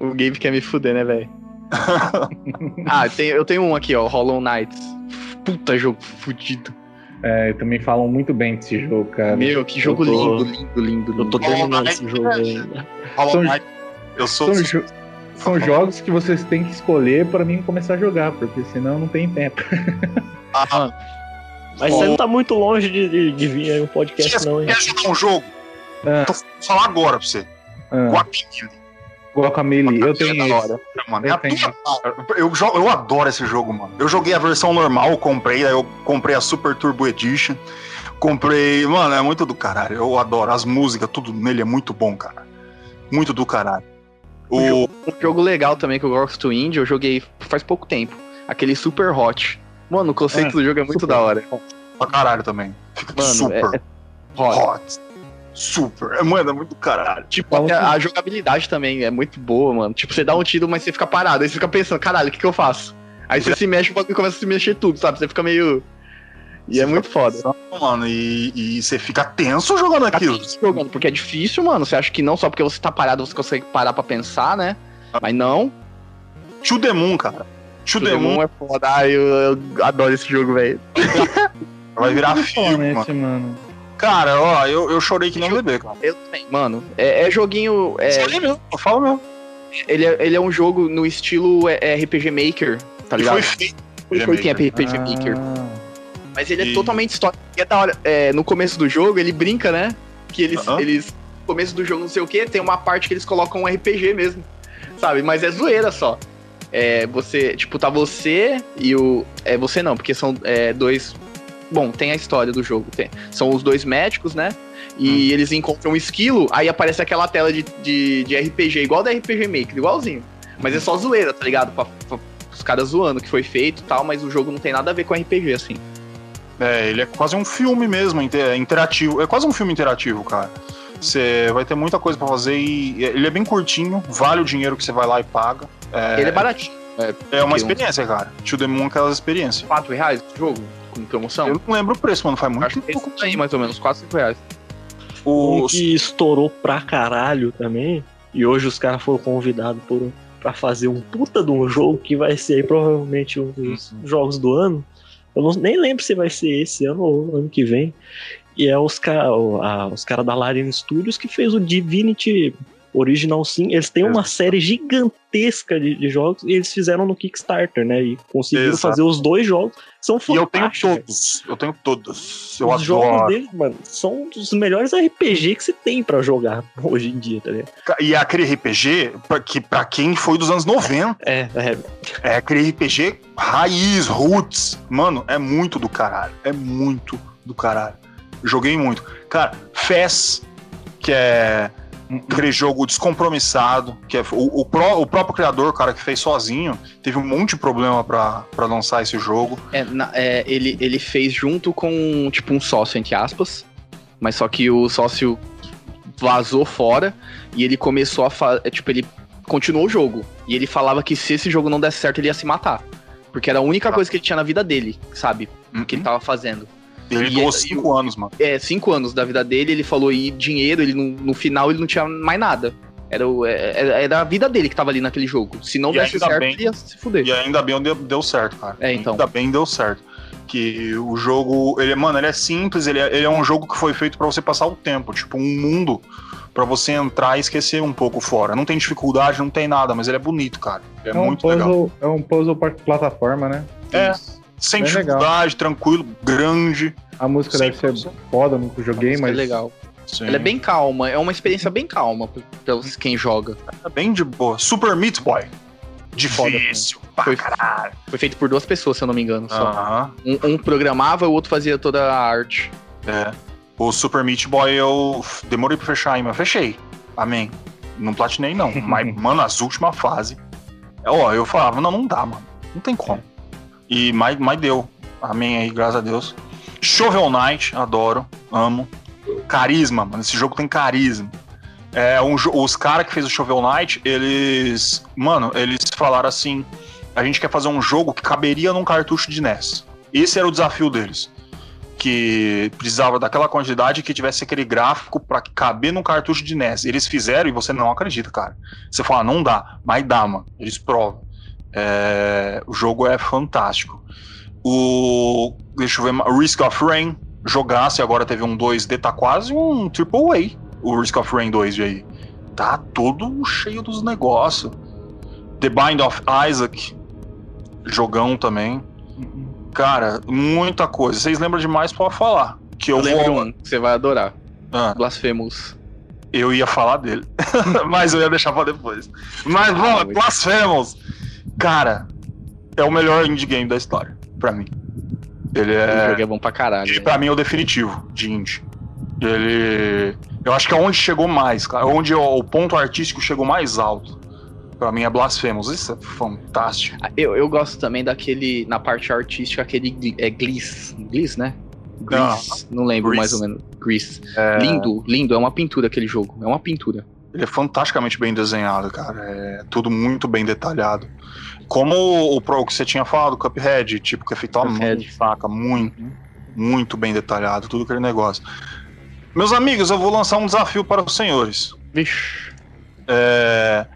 O Gabe quer me fuder, né, velho? ah, tem- eu tenho um aqui, ó, Hollow Knight. Puta jogo fudido.
É, também falam muito bem desse jogo, cara.
Meu, que jogo
tô-
lindo, lindo, lindo,
Eu tô
lindo.
terminando esse jogo ainda.
São-.
Eu sou.
São, jo- são jogos que vocês têm que escolher pra mim começar a jogar, porque senão não tem tempo.
Ah,
Mas você não tá muito longe de, de, de vir aí um podcast, não, hein?
Quer jogar um jogo?
Ah,
Tô falando falar agora pra você.
ah,
Guacamelee.
Guacamelee, eu tenho
É hora.
Mano, é
Eu
a
tenho.
eu, jo- eu adoro esse jogo, mano. Eu joguei a versão normal, comprei, aí eu comprei a Super Turbo Edition. Comprei. Mano, é muito do caralho. Eu adoro. As músicas, tudo nele é muito bom, cara. Muito do caralho. O.
Um jogo legal também que eu gosto indie, eu joguei faz pouco tempo. Aquele Super Hot. Mano, o conceito
É,
do jogo é muito
super.
da hora.
Pra caralho também. Fica
Mano,
super
é, é hot.
hot. Super. É, Mano, é muito caralho.
Tipo, até a jogabilidade também é muito boa, mano. Tipo, você dá um tiro, mas você fica parado. Aí você fica pensando, caralho, o que, que eu faço? Aí você se mexe, o bagulho começa a se mexer tudo, sabe? Você fica meio. E é muito foda.
Mano, e, e você fica tenso jogando aquilo.
jogando, porque é difícil, mano. Você acha que não só porque você tá parado você consegue parar pra pensar, né? Mas não.
To the Moon, cara. To the Moon
Pokémon é foda. Ai, eu, eu adoro esse jogo, velho.
vai virar filme, mano.
honest, mano.
Cara, ó, eu, eu chorei que nem um bebê, cara.
Eu também. Mano, é, é joguinho. é,
Chorei mesmo, eu falo mesmo.
ele, é, ele é um jogo no estilo é, é RPG Maker, tá ligado?
foi feito.
Foi, quem é RPG Maker.
Ah,
Mas ele é
E-
totalmente histórico. E é da hora. É, no começo do jogo, ele brinca, né? Que eles.
Aham.
eles no começo do jogo, não sei o que, tem uma parte que eles colocam um RPG mesmo. Sabe? Mas é zoeira só. É, você, tipo, tá você e o. É você não, porque são é, dois. Bom, tem a história do jogo. Tem. São os dois médicos, né? E eles encontram um esquilo, aí aparece aquela tela de, de, de RPG, igual da RPG Maker, igualzinho. Mas é só zoeira, tá ligado? Pra, pra- os caras zoando que foi feito e tal, mas o jogo não tem nada a ver com RPG, assim.
É, ele é quase um filme mesmo, inter- interativo. É quase um filme interativo, cara. Você vai ter muita coisa pra fazer e ele é bem curtinho, vale o dinheiro que você vai lá e paga. É,
Ele é baratinho.
é uma
que um-
experiência, cara. To the Moon é aquelas experiências.
4 reais o jogo? Com promoção?
Eu não lembro o preço, mano. Faz muito
acho que é
tempo.
aí, mais ou menos, 4, 5 reais.
Um
O,
que estourou pra caralho também. E hoje os caras foram convidados por, pra fazer um puta de um jogo que vai ser aí provavelmente um dos
Uhum.
jogos do ano. Eu não, nem lembro se vai ser esse ano ou ano que vem. E é os caras os cara da Larian Studios que fez o Divinity Original Sim. Eles têm uma
Exato.
série gigantesca de, de jogos e eles fizeram no Kickstarter, né? E conseguiram
Exato.
fazer os dois jogos. São
e eu tenho
fantásticos.
todos. Eu tenho todos. Eu
Os jogos
adoro.
deles, mano, são um dos melhores RPG que você tem pra jogar hoje em dia, tá ligado?
E é aquele RPG pra, que pra quem foi dos anos 90.
É, é,
É aquele RPG raiz, roots. Mano, é muito do caralho. É muito do caralho. Joguei muito. Cara, Fez, que é aquele jogo descompromissado, que é o, o, pró- o próprio criador, cara, que fez sozinho, teve um monte de problema pra, pra lançar esse jogo.
É, na- é, ele, ele fez junto com, tipo, um sócio, entre aspas. Mas só que o sócio vazou fora e ele começou a fazer. Tipo, ele continuou o jogo. E ele falava que se esse jogo não desse certo, ele ia se matar. Porque era a única coisa que ele tinha na vida dele, sabe? Que ele tava fazendo.
Ele
E
doou
é-
cinco anos, mano.
É, cinco anos da vida dele, ele falou, e dinheiro, ele no, no final ele não tinha mais nada. Era, o- é- era, era a vida dele que tava ali naquele jogo. Se não
E
desse certo,
bem-
ele ia se fuder.
E ainda bem deu, deu certo, cara.
É, então.
Ainda bem deu certo. Que o jogo, ele, mano, ele é simples, ele é, ele é um jogo que foi feito pra você passar o tempo, tipo, um mundo pra você entrar e esquecer um pouco fora. Não tem dificuldade, não tem nada, mas ele é bonito, cara. É,
É um
muito legal.
puzzle, é um puzzle plataforma, né?
É, sem
Bem
dificuldade, tranquilo, grande.
A música deve ser
100%.
foda, nunca joguei,
é
mas
legal.
Sim.
Ela é bem calma, é uma experiência bem calma pra quem joga.
É bem de boa. Super Meat Boy. Difícil. pra
Foi-
caralho.
Foi feito por duas pessoas, se eu não me engano. Só.
Aham.
Um, um programava, o outro fazia toda a arte.
É. O Super Meat Boy eu demorei pra fechar aí, mas fechei. Amém. Não platinei, não. mas, mano, as últimas fases. Ó, eu falava, não, não dá, mano. Não tem como. E mas, mas deu. Amém aí, graças a Deus. Shovel Knight, adoro, amo. Carisma, mano. Esse jogo tem carisma. É, um os caras que fez o Shovel Knight, eles. Mano, eles falaram assim: a gente quer fazer um jogo que caberia num cartucho de NES. Esse era o desafio deles que precisava daquela quantidade que tivesse aquele gráfico para caber num cartucho de NES. Eles fizeram e você não acredita, cara. Você fala, não dá, mas dá, mano. Eles provam. É, o jogo é fantástico. O. Deixa eu ver. Risk of Rain. Jogasse, agora teve um 2D, tá quase um Triple A. O Risk of Rain 2 de aí. Tá todo cheio dos negócios. The Bind of Isaac. Jogão também. Cara, muita coisa. Vocês lembram demais pode falar. Que eu,
Eu lembro
vou.
um que você vai adorar.
Ah,
Blasphemous.
eu ia falar dele. Mas eu ia deixar pra depois. Mas vamos,
muito.
Blasphemous. Cara, é o melhor indie game da história, pra mim. Ele
O
é.
jogo é bom pra caralho.
E pra mim é o definitivo de indie. Ele. Eu acho que é onde chegou mais, cara. Onde o, o ponto artístico chegou mais alto. Pra mim é Blasphemous. Isso é fantástico.
Eu, eu gosto também daquele, na parte artística, aquele é Gliss. Gliss, né? Gliss. Não lembro
Grease.
mais ou menos. Grease.
É,
Lindo, lindo. É uma pintura aquele jogo. É uma pintura.
Ele é fantasticamente bem desenhado, cara. É tudo muito bem detalhado. Como o, pro que você tinha falado, Cuphead, tipo, que é feito à mão,
Cuphead.
saca? Muito, muito bem detalhado, tudo aquele negócio. Meus amigos, eu vou lançar um desafio para os senhores.
Vixe.
É,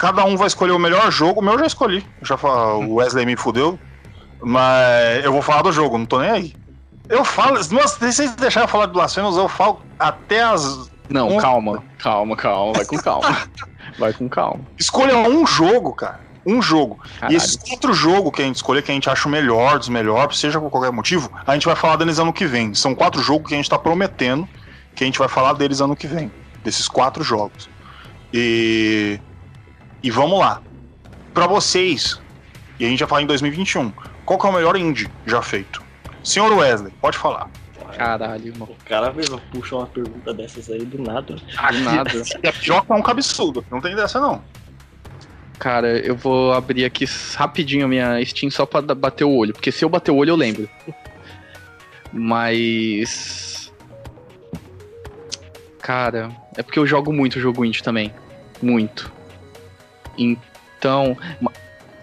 Cada um vai escolher o melhor jogo. O meu eu já escolhi. Eu já falo, o Wesley me fudeu. Mas eu vou falar do jogo, não tô nem aí. Eu falo, nossa, se vocês deixarem eu falar de Blasphemous, eu falo até as.
Não,
Um-
calma. Calma, calma. Vai com calma. vai com calma.
Escolha um jogo, cara. Um jogo.
Caralho.
E esses quatro jogos que a gente escolher, que a gente acha o melhor dos melhores, seja por qualquer motivo, a gente vai falar deles ano que vem. São quatro jogos que a gente tá prometendo que a gente vai falar deles ano que vem. Desses quatro jogos. E. E vamos lá. Pra vocês, e a gente vai falar em 2021, qual que é o melhor indie já feito? Senhor Wesley, pode falar.
Caralho, irmão.
O cara mesmo puxa uma pergunta dessas aí do nada.
Do nada.
Que é um cabeçudo. Não tem dessa, não.
Cara, eu vou abrir aqui rapidinho a minha Steam só pra bater o olho. Porque se eu bater o olho, eu lembro. Mas. Cara, é porque eu jogo muito jogo indie também. Muito. Então.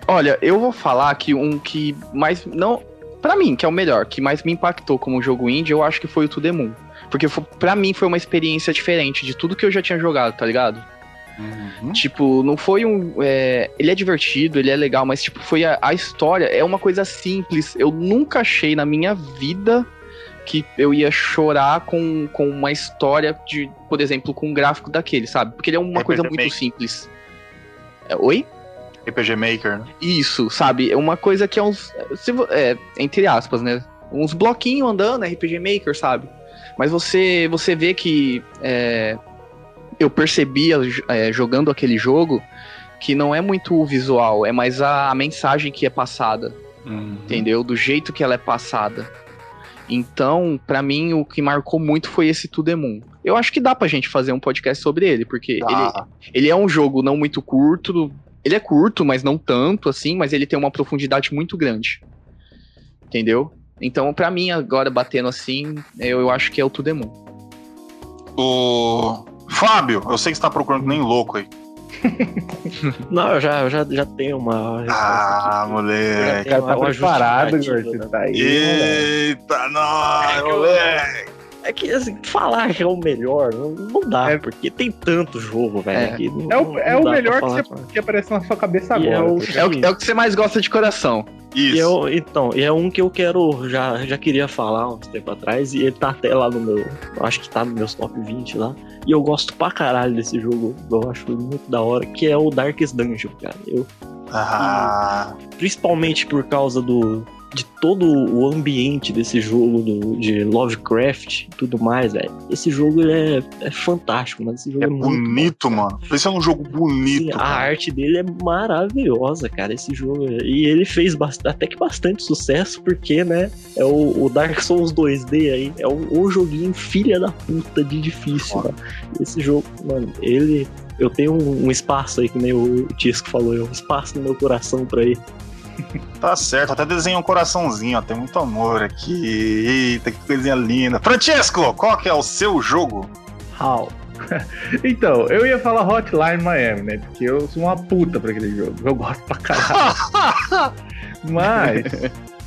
Olha, eu vou falar que um que mais. Não. Pra mim, que é o melhor, que mais me impactou como jogo indie, eu acho que foi o To The Moon. Porque pra mim foi uma experiência diferente de tudo que eu já tinha jogado, tá ligado?
Uhum.
Tipo, não foi um. é, ele é divertido, ele é legal, mas, tipo, foi a, a história. É uma coisa simples. Eu nunca achei na minha vida que eu ia chorar com, com uma história de, por exemplo, com um gráfico daquele, sabe? Porque ele é uma
RPG
coisa muito
Maker.
simples. É, oi?
RPG Maker, né?
Isso, sabe? É uma coisa que é uns. é, entre aspas, né? Uns bloquinhos andando, RPG Maker, sabe? Mas você, você vê que é, eu percebia é, jogando aquele jogo que não é muito o visual, é mais a, a mensagem que é passada,
Uhum.
entendeu? Do jeito que ela é passada. Então, pra mim, o que marcou muito foi esse To The Moon. Eu acho que dá pra gente fazer um podcast sobre ele, porque ele,
Tá.
ele é um jogo não muito curto. Ele é curto, mas não tanto assim, mas ele tem uma profundidade muito grande. Entendeu? Então, pra mim, agora batendo assim, eu, eu acho que é o To The Moon.
O. Fábio, eu sei que você tá procurando nem louco aí.
Não, eu já, eu já, já tenho uma resposta
Ah,
aqui.
moleque.
O cara tá
Uma
preparado, Gordo.
né?
Você tá aí, moleque.
Eita, nós,
É
moleque.
É que, assim, falar que é o melhor, não, não dá,
É.
porque tem tanto jogo, velho.
É.
que não-
É o, é o melhor que, você, que aparece na sua cabeça
E é
agora.
o-
tá
É o, é o que você mais gosta de coração.
E
Isso.
eu, então, e é um que eu quero, já, já queria falar uns tempo atrás, e ele tá até lá no meu, eu acho que tá nos meus top 20 lá, e eu gosto pra caralho desse jogo, eu acho muito da hora, que é o Darkest Dungeon, cara. Eu,
Ah,
principalmente por causa do, de todo o ambiente desse jogo do, de Lovecraft e tudo mais, velho. Esse jogo é, é fantástico, mano. Esse jogo
É
é,
bonito, mano. Esse é um jogo
Sim,
bonito.
a
cara.
arte dele é maravilhosa, cara, esse jogo. E ele fez até que bastante sucesso, porque, né, é o, o Dark Souls 2D aí, é o, o joguinho filha da puta de difícil, mano. Esse jogo, mano, ele... Eu tenho um, um espaço aí, que nem o Tisco falou, é um espaço no meu coração pra ele.
Tá certo, até desenhei um coraçãozinho, ó. Tem muito amor aqui. Eita, que coisinha linda. Francesco, qual que é o seu jogo?
How? então, eu ia falar Hotline Miami, né? Porque eu sou uma puta pra aquele jogo. Eu gosto pra caralho. mas,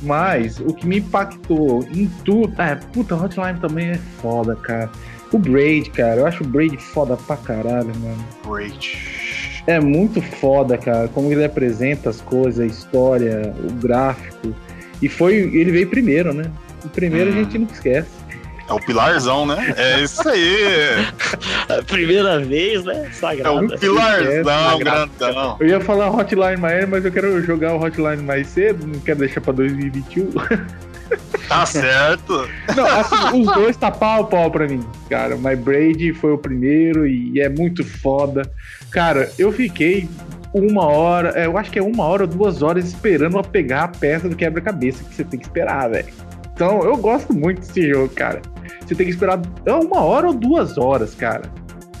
mas, o que me impactou em tudo. É, puta, Hotline também é foda, cara. O Braid, cara, eu acho o Braid foda pra caralho, mano.
Great.
É muito foda, cara, como ele apresenta as coisas, a história, o gráfico. E foi. Ele veio primeiro, né? O primeiro
Hum.
a gente nunca esquece.
É o pilarzão, né? É isso aí.
A primeira vez, né,
É o
sagrada.
pilarzão,
É,
grandão.
Eu ia falar Hotline Miami, mas eu quero jogar o Hotline mais cedo, não quero deixar pra 2021.
Tá certo.
Não, assim, os dois tá pau a pau pra mim, cara. My Braid foi o primeiro e é muito foda. Cara, eu fiquei uma hora, é, eu acho que é uma hora ou duas horas esperando pra pegar a peça do quebra-cabeça que você tem que esperar, velho. Então, eu gosto muito desse jogo, cara. Você tem que esperar é uma hora ou duas horas, cara.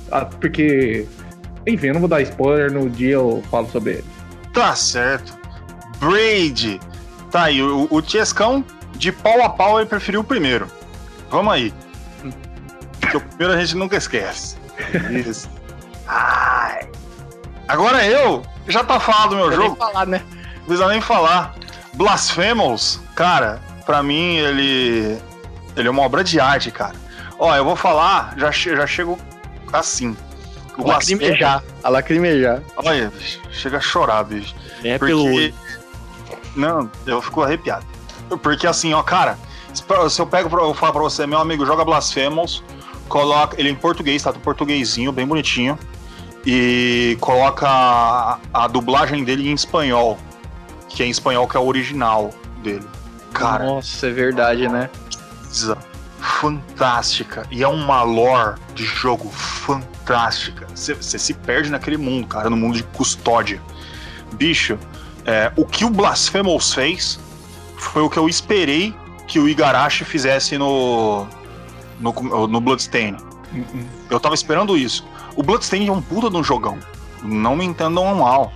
Ah, porque, enfim, eu não vou dar spoiler, no dia eu falo sobre ele.
Tá certo. Braid. Tá aí, o, o Tiescão, de pau a pau, ele preferiu o primeiro. Vamos aí. Porque o primeiro a gente nunca esquece. Isso. Ai. Agora eu, já tá falado do meu jogo.
nem falar, né?
Não precisa nem falar. Blasphemous, cara, pra mim ele. Ele é uma obra de arte, cara. Ó, eu vou falar, já, já chego assim. O.
Lacrimejar. A lacrimejar.
Olha, bicho, chega a chorar, bicho.
É
Porque.
pelo.
Não, eu fico arrepiado. Porque assim, ó, cara, se eu pego pra eu falar pra você, meu amigo, joga Blasphemous, coloca. Ele é em português, tá? Em portuguesinho, bem bonitinho. E coloca a, a dublagem dele em espanhol. Que é em espanhol, que é o original dele. Cara,
Nossa, é verdade, né?
coisa fantástica. E é uma lore de jogo fantástica. Você você se perde naquele mundo, cara, no mundo de custódia. Bicho, é, o que o Blasphemous fez foi o que eu esperei que o Igarashi fizesse no, no, no Bloodstain. Eu tava esperando isso. O Bloodstain é um puta de um jogão. Não me entendam mal.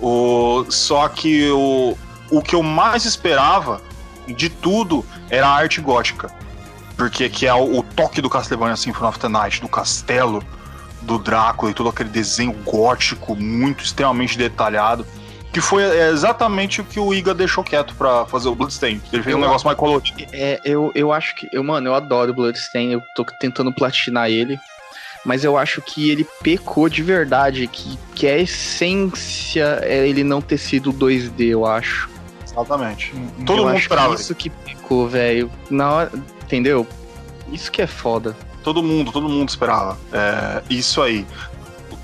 O, só que o, o que eu mais esperava de tudo era a arte gótica. Porque que é o, o toque do Castlevania Symphony of the Night, do castelo, do Drácula e todo aquele desenho gótico muito extremamente detalhado. Que foi é, exatamente o que o Iga deixou quieto pra fazer o Bloodstain. Ele fez um
Eu-
negócio mais colorido.
É, eu, eu acho que. Eu, mano, eu adoro Bloodstain, eu tô tentando platinar ele. Mas eu acho que ele pecou de verdade, que, que a essência é ele não ter sido 2D, eu acho.
Exatamente. Todo
eu
mundo
acho
esperava.
que isso que pecou, velho. Na hora. Entendeu? Isso que é foda.
Todo mundo, todo mundo esperava. É, isso aí.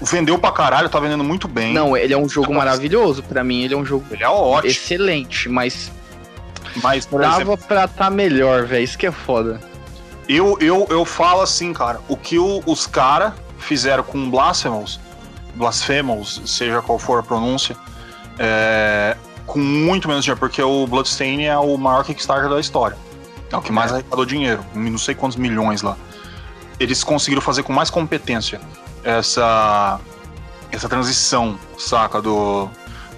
Vendeu pra caralho, tá vendendo muito bem.
Não, ele é um jogo maravilhoso. Pra mim, ele é um jogo
Ele é ótimo,
excelente, mas
mas, por exemplo,
dava pra tá melhor, velho. Isso que é foda.
Eu, eu, eu falo assim, cara, o que o- os caras fizeram com Blasphemous, Blasphemous, seja qual for a pronúncia, é, com muito menos dinheiro, porque o Bloodstain é o maior Kickstarter da história. É o que mais arrecadou dinheiro, não sei quantos milhões lá. Eles conseguiram fazer com mais competência essa, essa transição, saca, do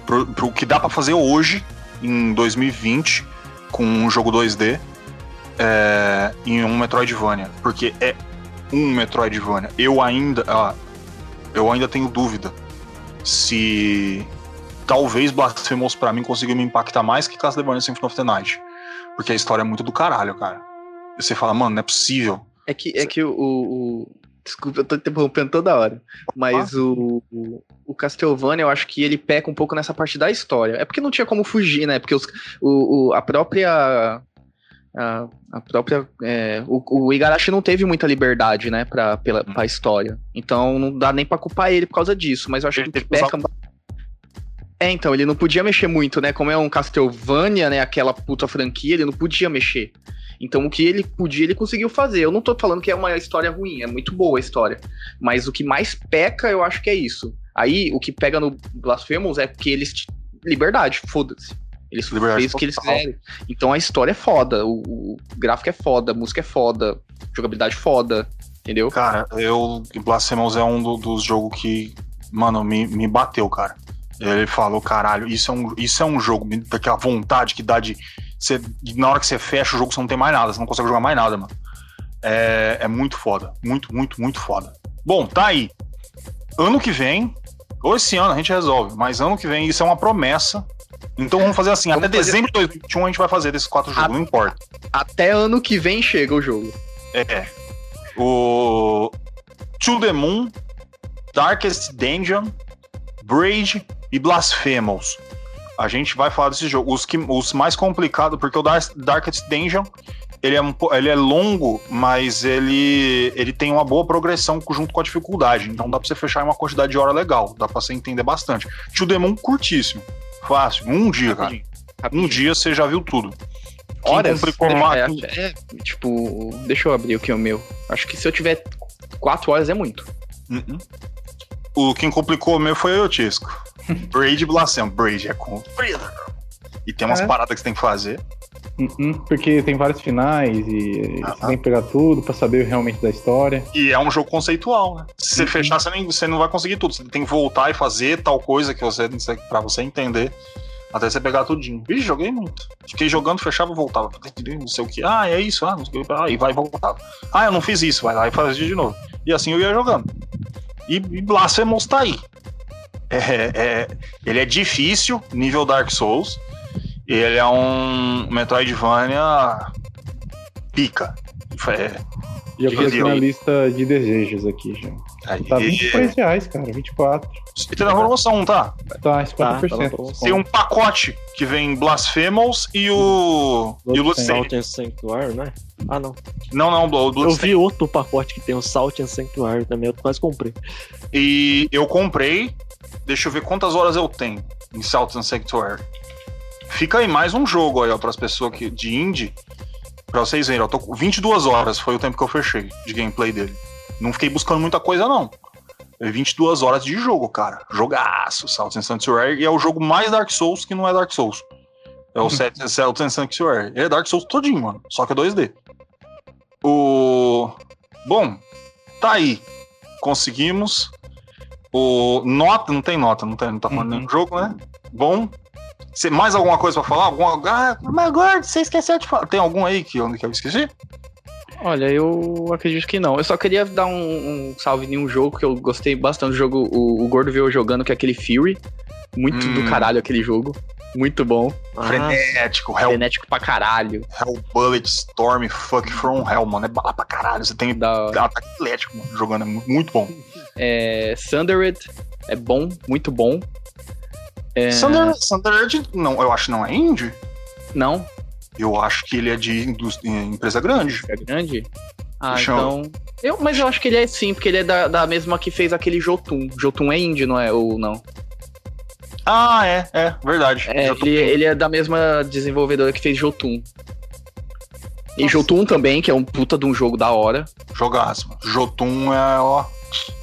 pro, pro que dá pra fazer hoje, em 2020, com um jogo 2D, é, em um Metroidvania, porque é um Metroidvania. Eu ainda, eu ainda tenho dúvida se talvez Blasphemous pra mim conseguiu me impactar mais que Castlevania Symphony of the Night, porque a história é muito do caralho, cara. Você fala, mano, não é possível.
É que, é que o- o- Desculpa, eu tô interrompendo toda hora. Mas o, o, o Castlevania, eu acho que ele peca um pouco nessa parte da história. É porque não tinha como fugir, né? Porque os, o, o- a própria. A, a própria. é, o, o Igarashi não teve muita liberdade, né? Pra, pela, pra história. Então não dá nem pra culpar ele por causa disso. Mas eu acho que o que
Ele
peca. É, então, ele não podia mexer muito, né? Como é um Castlevania, né? Aquela puta franquia, ele não podia mexer. Então, o que ele podia, ele conseguiu fazer. Eu não tô falando que é uma história ruim, é muito boa a história. Mas o que mais peca, eu acho que é isso. Aí, o que pega no Blasphemous é que eles. Liberdade, foda-se. Eles
Liberdade
fez o que eles quiserem. Então a história é foda, o, o gráfico é foda, a música é foda, jogabilidade foda, entendeu?
Cara, eu. Blasphemous é um do- dos jogos que, mano, me, me bateu, cara. Ele falou, caralho, isso é um, isso é um jogo, daquela vontade que dá de. Você, na hora que você fecha o jogo, você não tem mais nada, você não consegue jogar mais nada, mano. É, é muito foda. Muito, muito, muito foda. Bom, tá aí. Ano que vem, ou esse ano a gente resolve, mas ano que vem isso é uma promessa. Então vamos fazer assim,
Vamos
até
fazer-
dezembro de 2021 a gente vai fazer desses quatro jogos,
Ah.
não importa.
Até ano que vem chega o jogo.
É. O To the Moon, Darkest Dungeon, Braid e Blasphemous. A gente vai falar desses jogos. Os, que, os mais complicados, porque o Dar Darkest Dungeon ele é, um, ele é longo, mas ele, ele tem uma boa progressão junto com a dificuldade. Então dá pra você fechar em uma quantidade de hora legal. Dá pra você entender bastante. To the Moon, curtíssimo. Fácil. Um dia, cara.
Rapidinho.
Um dia você já viu tudo. Quem
Horas?
complicou mais-
é, é, tipo, deixa eu abrir aqui o meu. Acho que se eu tiver quatro horas é muito.
Uhum. O quem complicou o meu foi o Tisco. Braid e Blasphemous. Braid é com. E tem umas
É.
paradas que você tem que fazer.
Uhum, porque tem vários finais e
Ah,
você tem que pegar tudo pra saber realmente da história.
E é um jogo conceitual, né? Se você
Uhum.
fechar, você, nem, você não vai conseguir tudo. Você tem que voltar e fazer tal coisa que você para você entender. Até você pegar tudinho. Ih, joguei muito. Fiquei jogando, fechava e voltava. Não sei o que. Ah, é isso. Ah, não sei o que. Ah, e vai e voltava. Ah, eu não fiz isso. Vai lá e fazia de novo. E assim eu ia jogando. E, e Blasphemous tá aí. É, é- ele é difícil, nível Dark Souls. Ele é um Metroidvania pica. É,
Já
Diga
coloquei na lista de desejos aqui já.
aí,
Tá 23 reais, cara, 24.
E tem na promoção, tá?
Tá, 50%
tá
desconto.
Tem um pacote que vem Blasphemous e o. e o.
Salt and Sanctuary, né? Ah, não.
Não, não, o
Eu vi outro pacote que tem o Salt and Sanctuary também, eu quase comprei.
E eu comprei. Deixa eu ver quantas horas eu tenho em Salt and Sanctuary. Fica aí mais um jogo aí, ó, pras pessoas que, de indie. Pra vocês verem, eu tô com 22 horas, foi o tempo que eu fechei de gameplay dele. Não fiquei buscando muita coisa, não. É 22 horas de jogo, cara. Jogaço, Salt and Sanctuary. E é o jogo mais Dark Souls que não é Dark Souls. É o Salt Salt and Sanctuary. Ele é Dark Souls todinho, mano. Só que é 2D. O... Bom, tá aí. Conseguimos. O nota, não tem nota, não, tem, não tá falando
Uhum.
nenhum jogo, né? Bom. Cê, mais alguma coisa pra falar? Alguma... Ah, mas agora você esqueceu de falar. Tem algum aí que eu, que eu esqueci?
Olha, eu acredito que não. Eu só queria dar um, um salve em um jogo que eu gostei bastante do jogo. O, o Gordo veio jogando, que é aquele Fury. Muito
Hum.
do caralho aquele jogo. Muito bom.
Ah,
Frenético, Hell,
Frenético pra caralho.
Hell Bullet, Storm, Fuck From Hell, mano. É bala pra caralho. Você tem
Da,
ataque atlético, mano, jogando. É mu- muito bom.
É, Sundered é bom, muito bom. É,
Thunder, Thunderbird, não, eu acho que não é indie.
Não?
Eu acho que ele é de eh, empresa grande.
É grande? Ah,
Deixa eu-
então. Eu, mas eu acho que ele é sim, porque ele é da, da mesma que fez aquele Jotun. Jotun é indie, não é? Ou não?
Ah, é, é, verdade.
É, ele, ele é da mesma desenvolvedora que fez Jotun. E
Nossa.
Jotun também, que é um puta de um jogo da hora.
Jogaço. Jotun é, ó.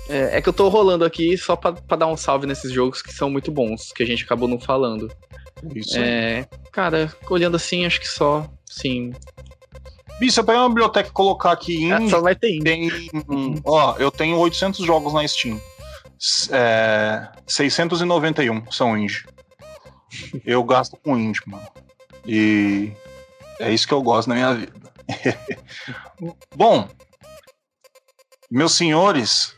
É, é que eu tô rolando aqui só pra, pra dar um salve nesses jogos que são muito bons, que a gente acabou não falando.
Isso.
É, cara, olhando assim, acho que só, sim.
Bicho, se eu pegar uma biblioteca e colocar aqui
É,
indie,
só vai ter indie.
tem. Ó, eu tenho 800 jogos na Steam. É, 691 são indie. Eu gasto com indie, mano. E é isso que eu gosto na minha vida. Bom, meus senhores,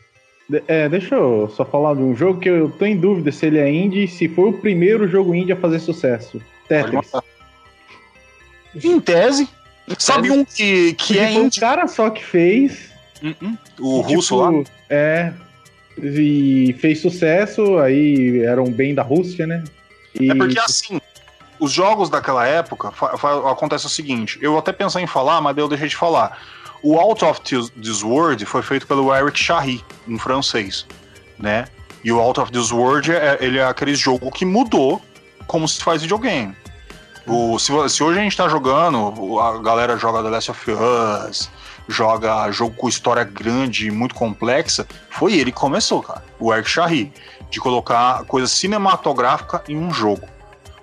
É, deixa eu só falar de um jogo que eu tô em dúvida se ele é indie e se foi o primeiro jogo indie a fazer sucesso. Tetris.
em tese, sabe um que, que
Porque
é
foi um
indie?
cara só que fez.
Uh-uh. O
e,
russo
tipo,
lá?
É. E fez sucesso, aí eram bem da Rússia, né? E,
É porque assim, os jogos daquela época, acontece o seguinte, eu até pensei em falar, mas daí eu deixei de falar. O Out of This World foi feito pelo Eric Charry, um francês, né? E o Out of This World, é, ele é aquele jogo que mudou como se faz videogame. O, se, se hoje a gente tá jogando, a galera joga The Last of Us, joga jogo com história grande, muito complexa, foi ele que começou, cara. O Eric Charry, de colocar coisa cinematográfica em um jogo.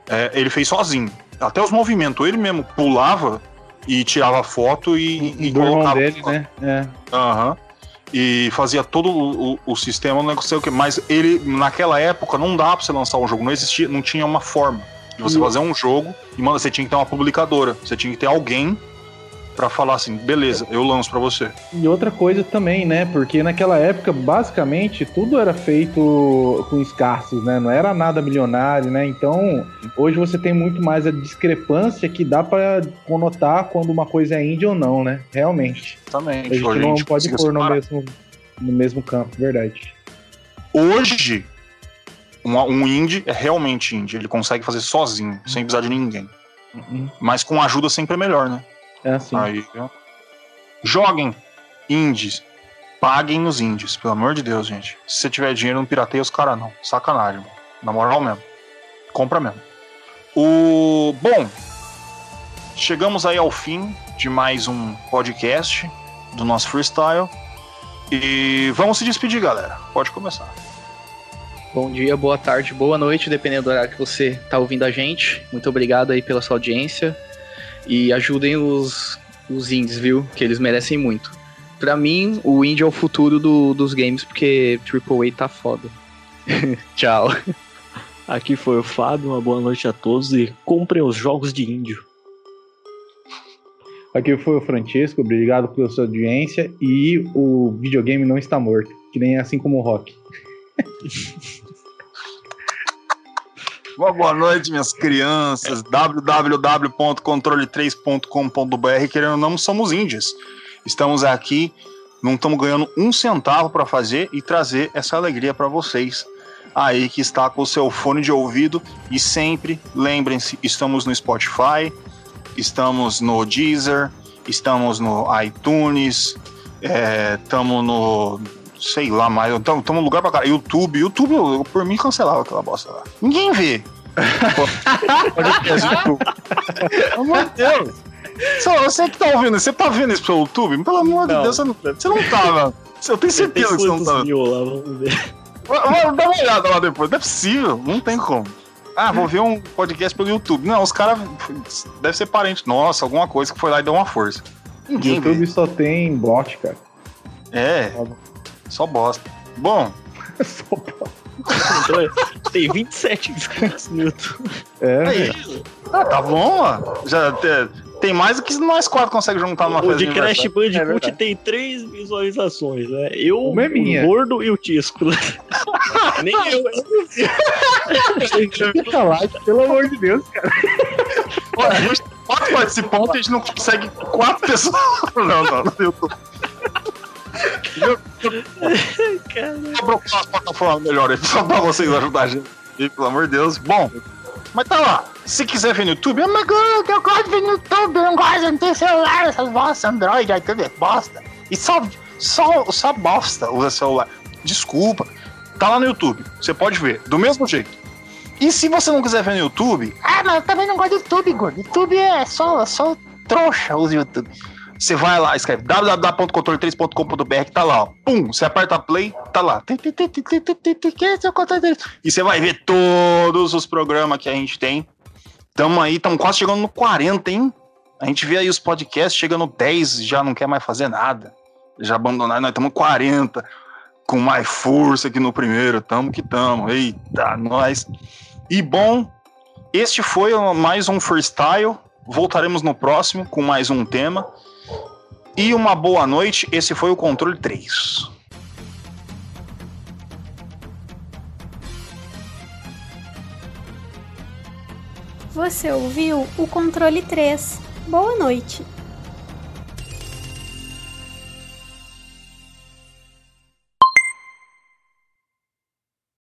É, ele fez sozinho. Até os movimentos, ele mesmo pulava e tirava foto e, e colocava.
dele, né? É.
Aham. E fazia todo o, o, o sistema, não sei o que. Mas ele, naquela época, não dá pra você lançar um jogo. Não existia, não tinha uma forma de você
E-
fazer um jogo e, mano, você tinha que ter uma publicadora. Você tinha que ter alguém pra falar assim, beleza, eu lanço pra você.
E outra coisa também, né? Porque naquela época, basicamente, tudo era feito com escassos, né? Não era nada milionário, né? Então, hoje você tem muito mais a discrepância que dá pra conotar quando uma coisa é indie ou não, né? Realmente.
Exatamente.
A gente
Hoje
não pode
consegue
pôr no mesmo, no mesmo campo, verdade.
Hoje, um, um indie é realmente indie. Ele consegue fazer sozinho, sem precisar de ninguém.
Uhum.
Mas com ajuda sempre é melhor, né?
É assim.
Aí. Joguem indies. Paguem os indies, pelo amor de Deus, gente. Se você tiver dinheiro, não pirateia os caras, não. Sacanagem, mano. Na moral mesmo. Compra mesmo. O. Bom. Chegamos aí ao fim de mais um podcast do nosso freestyle. E vamos se despedir, galera. Pode começar.
Bom dia, boa tarde, boa noite, dependendo do horário que você tá ouvindo a gente. Muito obrigado aí pela sua audiência. E ajudem os, os indies, viu? Que eles merecem muito. Pra mim, o indie é o futuro do- dos games, porque AAA tá foda. Tchau.
Aqui foi o Fábio, uma boa noite a todos e comprem os jogos de índio.
Aqui foi o Francisco, obrigado pela sua audiência. E o videogame não está morto, que nem assim como o rock.
Boa noite, minhas crianças. www.controle3.com.br. Querendo ou não, somos índios. Estamos aqui, não estamos ganhando um centavo para fazer e trazer essa alegria para vocês. Aí que está com o seu fone de ouvido. E sempre lembrem-se: estamos no Spotify, estamos no Deezer, estamos no iTunes, estamos no. Sei lá mais, estamos no lugar pra caralho. YouTube, YouTube, eu, eu, por mim cancelava aquela bosta lá. Ninguém vê. Podcast YouTube. Pelo amor de Deus. Só você que tá ouvindo, você tá vendo isso pelo YouTube? Pelo amor de. Deus, você não, você não tava. Eu tenho certeza que você não tava.
mil lá, vamos ver.
Dá uma olhada lá depois. Não é possível, não tem como. Ah, vou ver um podcast pelo YouTube. Não, os caras. Deve ser parente nossa, alguma coisa que foi lá e deu uma força.
O
Ninguém vê.
YouTube só tem bot, cara.
É, só bosta. Bom,
Só
é, tem 27 inscritos no YouTube.
É,
aí.
velho.
Ah, tá bom, ó. Já te- tem mais do que nós quatro conseguimos juntar numa
O
festa
de
de
Crash.
É
Bandicoot
verdade.
tem três visualizações, né? Eu,
é minha.
o Gordo e o Tisco. né? Nem eu.
Fica lá, pelo amor de Deus, cara.
Ó, a gente quatro participantes, a gente não consegue quatro pessoas. Não, não.
Cara,
Vou procurar umas plataformas melhores aí, só pra vocês ajudarem a pelo amor de Deus. Bom, mas tá lá. Se quiser ver no YouTube, god, eu gosto de ver no YouTube, eu não gosto de ter celular, essas bostas, Android, aí tudo é bosta. E só, só, só bosta usa celular. Desculpa. Tá lá no YouTube, você pode ver, do mesmo jeito. E se você não quiser ver no YouTube, ah, mas eu também não gosto do YouTube, gordo. YouTube é só, só trouxa, usa o YouTube. Você vai lá, escreve www.controle3.com.br, tá lá, ó. Pum, você aperta play, tá lá. Tem, tem, tem, tem, tem, tem, tem, tem, que esse o Controle 3. E você vai ver todos os programas que a gente tem. Tamo aí, tamo quase chegando no 40, hein? A gente vê aí os podcasts chegando no 10, já não quer mais fazer nada. Já abandonaram, nós estamos 40, com mais força que no primeiro, tamo que tamo. Eita, nós. E bom, este foi mais um freestyle. Voltaremos no próximo com mais um tema. E uma boa noite. Esse foi o Controle 3.
Você ouviu o controle 3. Boa noite.